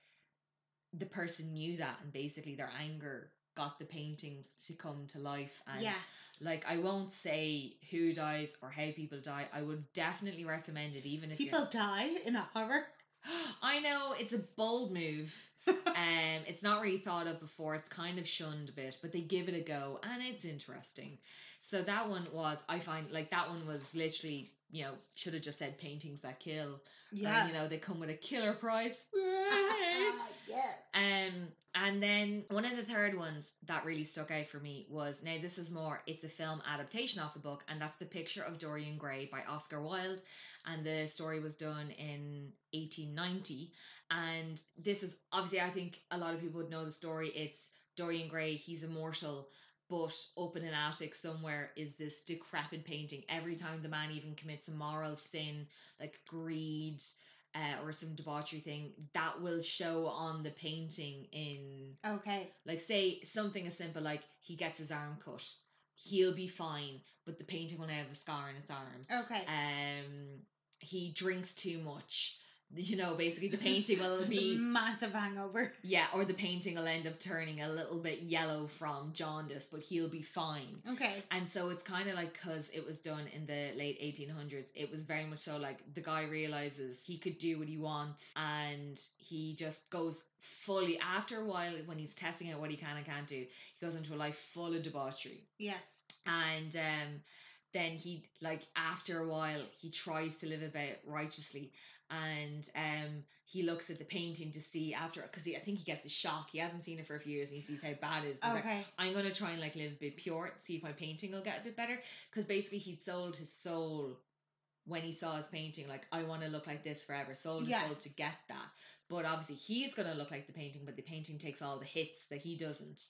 the person knew that and basically their anger got the paintings to come to life. And yeah, like i won't say who dies or how people die. I would definitely recommend it even if people die in a horror. i know it's a bold move. Um it's not really thought of before. It's kind of shunned a bit but they give it a go and it's interesting. So that one was i find like that one was literally you know should have just said paintings that kill yeah, or, you know they come with a killer price yeah, um, and then one of the third ones that really stuck out for me was now this is more it's a film adaptation of the book, and that's the picture of Dorian Gray by Oscar Wilde, and the story was done in 1890. And this is obviously I think a lot of people would know the story. It's Dorian Gray, he's immortal. But up in an attic somewhere is this decrepit painting. Every time the man even commits a moral sin, like greed, uh, or some debauchery thing that will show on the painting in okay, like say something as simple like he gets his arm cut he'll be fine but the painting will now have a scar on its arm okay. um he drinks too much you know basically the painting will be massive hangover. yeah or the painting will end up turning a little bit yellow from jaundice but he'll be fine Okay, and so it's kind of like because it was done in the late 1800s, it was very much so like the guy realizes he could do what he wants and he just goes fully, after a while, when he's testing out what he can and can't do, he goes into a life full of debauchery. yes, And um, then he like after a while he tries to live about it righteously. And um he looks at the painting to see after because I think he gets a shock. He hasn't seen it for a few years and he sees how bad it is. He's like, I'm gonna try and like live a bit pure see if my painting will get a bit better. Because basically he'd sold his soul when he saw his painting like I want to look like this forever. Sold Yeah. his soul to get that. But obviously he's gonna look like the painting but the painting takes all the hits that he doesn't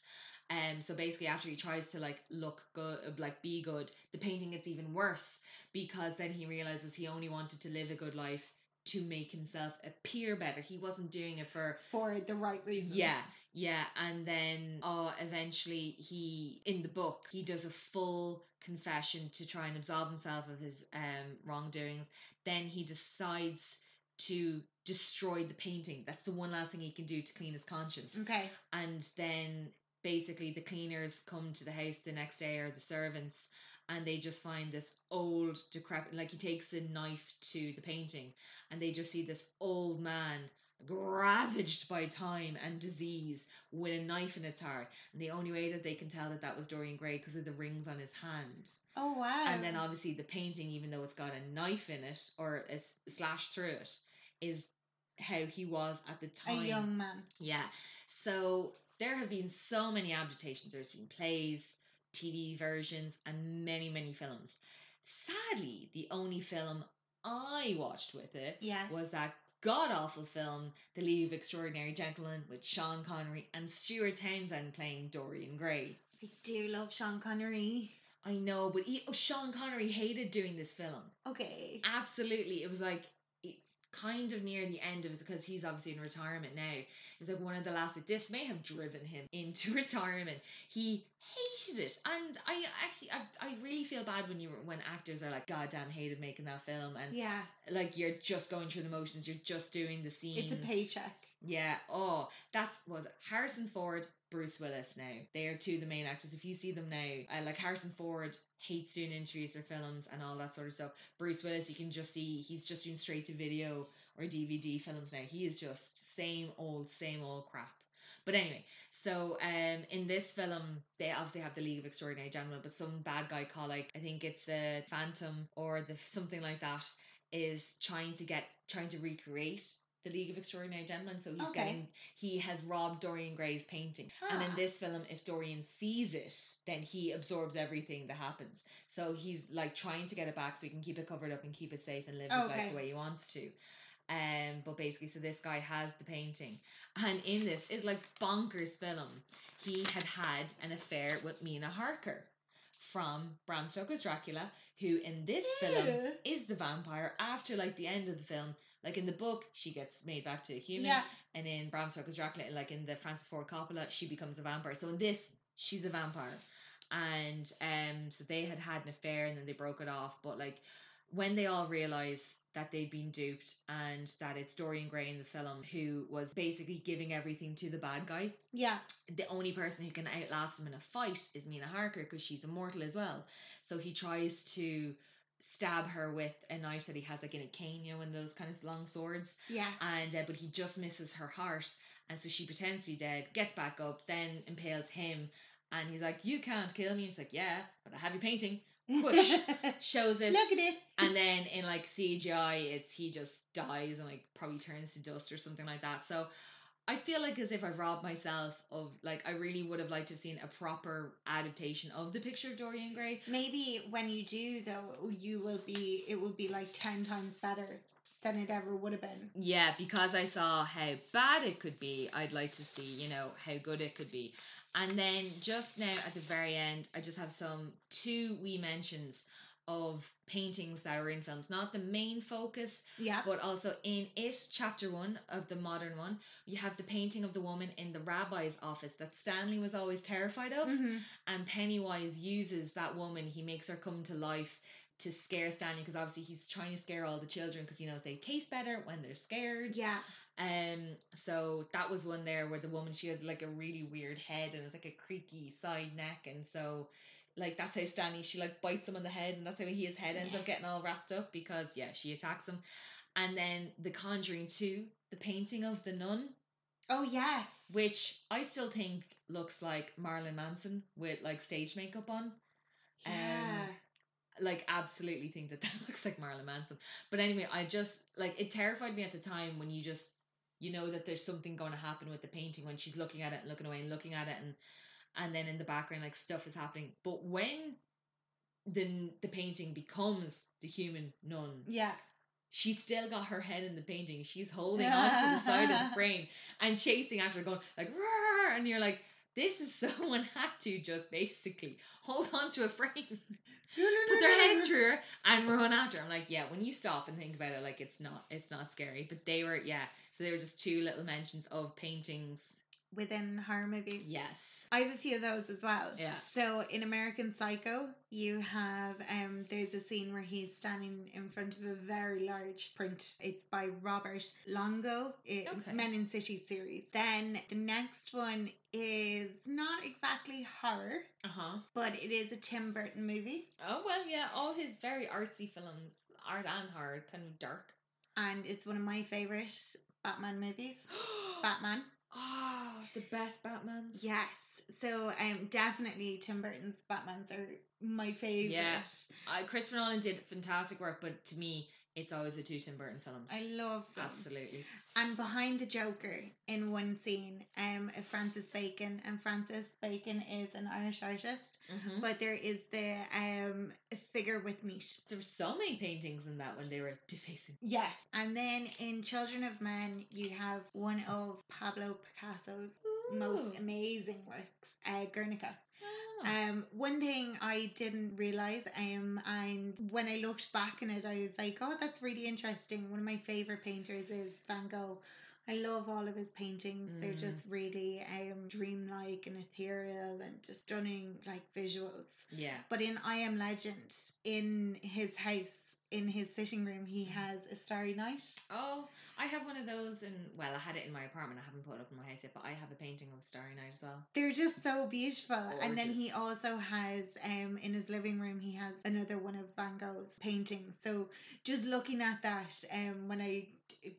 um so basically after he tries to like look good like be good the painting gets even worse because then he realizes he only wanted to live a good life to make himself appear better he wasn't doing it for For the right reasons. yeah, yeah, and then uh, eventually he in the book he does a full confession to try and absolve himself of his um wrongdoings. Then he decides to destroy the painting. That's the one last thing he can do to clean his conscience. Okay. And then basically the cleaners come to the house the next day or the servants and they just find this old decrepit like he takes a knife to the painting and they just see this old man ravaged by time and disease with a knife in its heart and the only way that they can tell that that was Dorian Gray because of the rings on his hand Oh wow. and then obviously the painting even though it's got a knife in it or a slash through it is how he was at the time a young man. yeah. So there have been so many adaptations. There's been plays, TV versions, and many, many films. Sadly, the only film I watched with it Yeah. was that god awful film, The League of Extraordinary Gentlemen, with Sean Connery and Stuart Townsend playing Dorian Gray. I do love Sean Connery. I know, but he, oh, Sean Connery hated doing this film. Okay. Absolutely. It was like kind of near the end of it because he's obviously in retirement now. It was like one of the last, like, this may have driven him into retirement. He hated it. And I actually, I, I really feel bad when you when actors are like, goddamn hated making that film. And Yeah. like, you're just going through the motions. You're just doing the scenes. It's a paycheck. Yeah. Oh, that was Harrison Ford, Bruce Willis. Now they are two of the main actors. If you see them now, uh, like Harrison Ford hates doing interviews for films and all that sort of stuff. Bruce Willis, you can just see he's just doing straight to video or DVD films now. He is just same old, same old crap. But anyway, so um, in this film, they obviously have the League of Extraordinary Gentlemen, but some bad guy called like I think it's the Phantom or the something like that is trying to get trying to recreate the League of Extraordinary Gentlemen. So he's Okay. getting he has robbed Dorian Gray's painting. And in Ah. this film, if Dorian sees it, then he absorbs everything that happens. So he's like trying to get it back so he can keep it covered up and keep it safe and live his life the way he wants to. Um, but basically, so this guy has the painting, and in this is like bonkers film. He had had an affair with Mina Harker from Bram Stoker's Dracula, who in this film is the vampire after like the end of the film. Like in the book, she gets made back to a human, Yeah. and in Bram Stoker's Dracula, like in the Francis Ford Coppola, she becomes a vampire. So in this, she's a vampire, and um, so they had had an affair, and then they broke it off. But like when they all realize that they'd been duped and that it's Dorian Gray in the film who was basically giving everything to the bad guy, Yeah. the only person who can outlast him in a fight is Mina Harker because she's immortal as well. So he tries to stab her with a knife that he has like in a cane, you know, in those kind of long swords. Yeah. And uh, but he just misses her heart, and so she pretends to be dead, gets back up, then impales him, and he's like, "You can't kill me." And she's like, "Yeah, but I have your painting." Whoosh. Shows it, Look at it. and then in like CGI, it's he just dies and like probably turns to dust or something like that. So I feel like as if I've robbed myself of like I really would have liked to have seen a proper adaptation of the picture of Dorian Gray. Maybe when you do though, you will be it will be like ten times better than it ever would have been. Yeah, because I saw how bad it could be, I'd like to see, you know, how good it could be. And then just now at the very end, I just have some two wee mentions of paintings that are in films, not the main focus, Yeah. but also in it, chapter one of the modern one, you have the painting of the woman in the rabbi's office that Stanley was always terrified of. Mhm. And Pennywise uses that woman, he makes her come to life to scare Stanley because obviously he's trying to scare all the children because he knows they taste better when they're scared. Yeah. Um, so that was one there where the woman she had like a really weird head and it was like a creaky side neck, and so like that's how Stanley she like bites him on the head, and that's how he, his head ends up getting all wrapped up because yeah she attacks him, and then The Conjuring two, the painting of the nun, Oh yes. which I still think looks like Marilyn Manson with like stage makeup on. Yeah. Like absolutely think that that looks like Marilyn Manson. But anyway, I just like it terrified me at the time when you just you know that there's something going to happen with the painting when she's looking at it and looking away and looking at it and and then in the background like stuff is happening. But when the the painting becomes the human nun, Yeah. she's still got her head in the painting. She's holding on to the side of the frame and chasing after going like, "Roar!" and you're like, this is someone had to just basically hold on to a frame, put their head through her, and run after. her. I'm like, yeah. When you stop and think about it, like it's not, it's not scary. But they were, yeah. So they were just two little mentions of paintings. Within horror movies. Yes. I have a few of those as well. Yeah. So in American Psycho, you have um there's a scene where he's standing in front of a very large print. It's by Robert Longo, it, Okay. Men in City series. Then the next one is not exactly horror, Uh huh. but it is a Tim Burton movie, Oh well, yeah. All his very artsy films, art and horror, kind of dark. and it's one of my favorite Batman movies. Batman. Oh, the best Batmans. Yes. So um definitely Tim Burton's Batmans are my favorite. Yeah. Uh, Christopher Nolan did fantastic work, but to me, it's always the two Tim Burton films. I love them. Absolutely. And behind the Joker, in one scene, um, is Francis Bacon, and Francis Bacon is an Irish artist, hmm but there is the um figure with meat. There were so many paintings in that when they were defacing. Yes, and then in Children of Men, you have one of Pablo Picasso's most amazing works, uh, Guernica. Um, one thing I didn't realize, um, and when I looked back on it, I was like, "Oh, that's really interesting." One of my favorite painters is Van Gogh. I love all of his paintings. They're Mm. just really um dreamlike and ethereal and just stunning, like visuals. yeah. But in I Am Legend, in his house, in his sitting room, he has a Starry Night. Oh, I have one of those, and well, I had it in my apartment. I haven't put it up in my house yet, but I have a painting of Starry Night as well. They're just so beautiful. And then he also has um in his living room he has another one of Van Gogh's paintings. So just looking at that um when I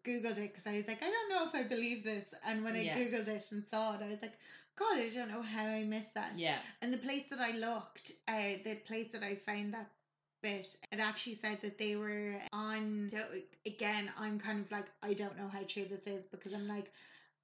googled it because I was like I don't know if I believe this and when I Yeah. googled it and saw it I was like God I don't know how I missed that. Yeah. And the place that I looked, uh, the place that I found that bit, it actually said that they were on. Again, I'm kind of like, I don't know how true this is because I'm like,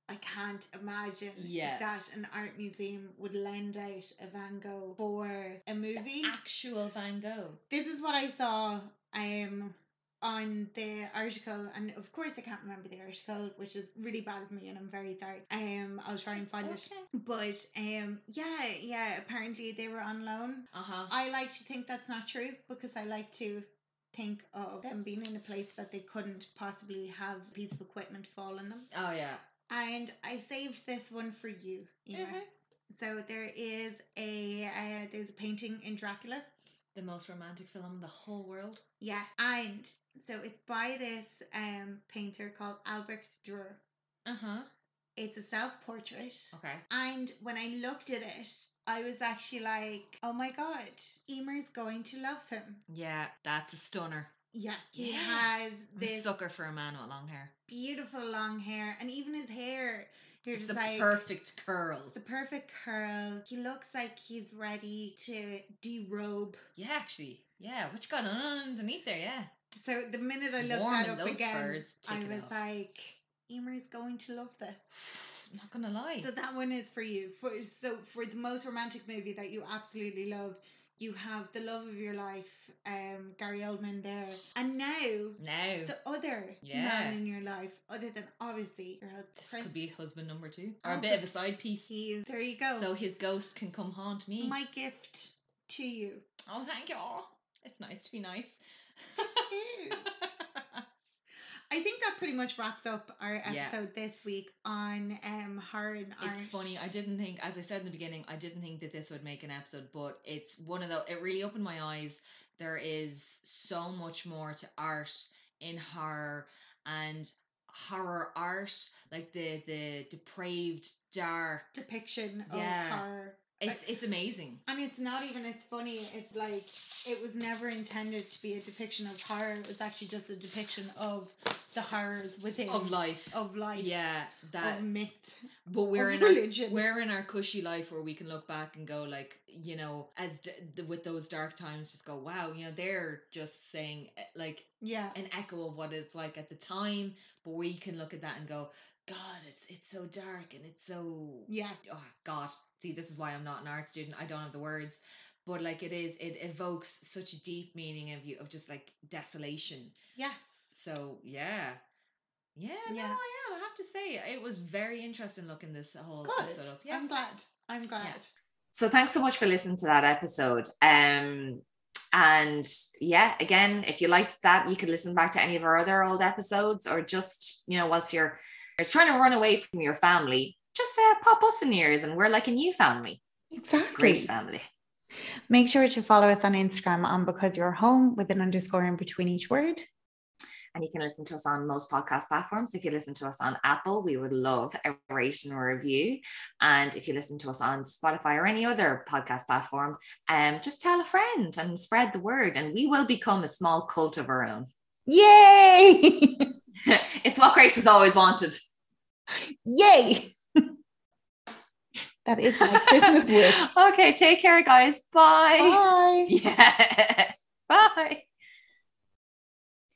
I can't imagine Yeah. that an art museum would lend out a Van Gogh for a movie. Actual Van Gogh. This is what I saw um on the article and of course I can't remember the article which is really bad of me and I'm very sorry. Um I'll try and find it. But um yeah, yeah, apparently they were on loan. Uh huh. I like to think that's not true because I like to think of them being in a place that they couldn't possibly have a piece of equipment fall on them. Oh yeah. And I saved this one for you. Emer. Mhm. So there is a uh, there's a painting in Dracula. The most romantic film in the whole world. Yeah, and so it's by this um painter called Albert Dürer. Uh huh. It's a self-portrait. Okay. And when I looked at it, I was actually like, "Oh my god, Emer's going to love him." Yeah, that's a stunner. Yeah, he Yeah. has I'm a this sucker for a man with long hair. beautiful long hair, and even his hair. You're It's just the like perfect curl. the perfect curl. He looks like he's ready to derobe. Yeah, actually. Yeah, what you got on underneath there? Yeah. So the minute I looked that up those again, furs. I was off. like, Emer's going to love this. I'm not gonna lie. So that one is for you. For so for the most romantic movie that you absolutely love, you have the love of your life, um, Gary Oldman there, and now now the other Yeah. man in your life, other than obviously your husband. this Chris, could be husband number two, or Oh, a bit of a side piece, He is. There you go. so his ghost can come haunt me. my gift to you. Oh, thank you. It's nice to be nice. I think that pretty much wraps up our Yeah. episode this week on um horror and art. It's funny. I didn't think, as I said in the beginning, I didn't think that this would make an episode, but it's one of the. It really opened my eyes. There is so much more to art in horror and horror art, like the the depraved, dark. depiction Yeah. of horror. It's it's amazing. And it's not even, it's funny, it's like, it was never intended to be a depiction of horror. It was actually just a depiction of the horrors within of life. of life, yeah, that of myth. But we're in our, we're in our cushy life where we can look back and go like you know as d- the, with those dark times just go wow you know they're just saying eh, like Yeah, an echo of what it's like at the time. But we can look at that and go god it's it's so dark and it's so yeah, oh god. See this is why i'm not an art student. I don't have the words. But like it is it evokes such a deep meaning of you of just like desolation. Yes. So yeah yeah, no, Yeah. I am. I have to say, it was very interesting looking this whole Good. episode up. Yeah, I'm glad. I'm glad. So thanks so much for listening to that episode. Um, and yeah, again, if you liked that, you could listen back to any of our other old episodes, or just you know, whilst you're, you're trying to run away from your family, just uh, pop us in ears, and we're like a new family, Exactly. great family. Make sure to follow us on Instagram on because you're home with an underscore in between each word. And you can listen to us on most podcast platforms. If you listen to us on Apple, we would love a rating or review. And if you listen to us on Spotify or any other podcast platform, um, just tell a friend and spread the word, and we will become a small cult of our own. Yay! it's what Grace has always wanted. Yay! that is my Christmas wish. okay, take care, guys. Bye. Bye. Yeah. Bye.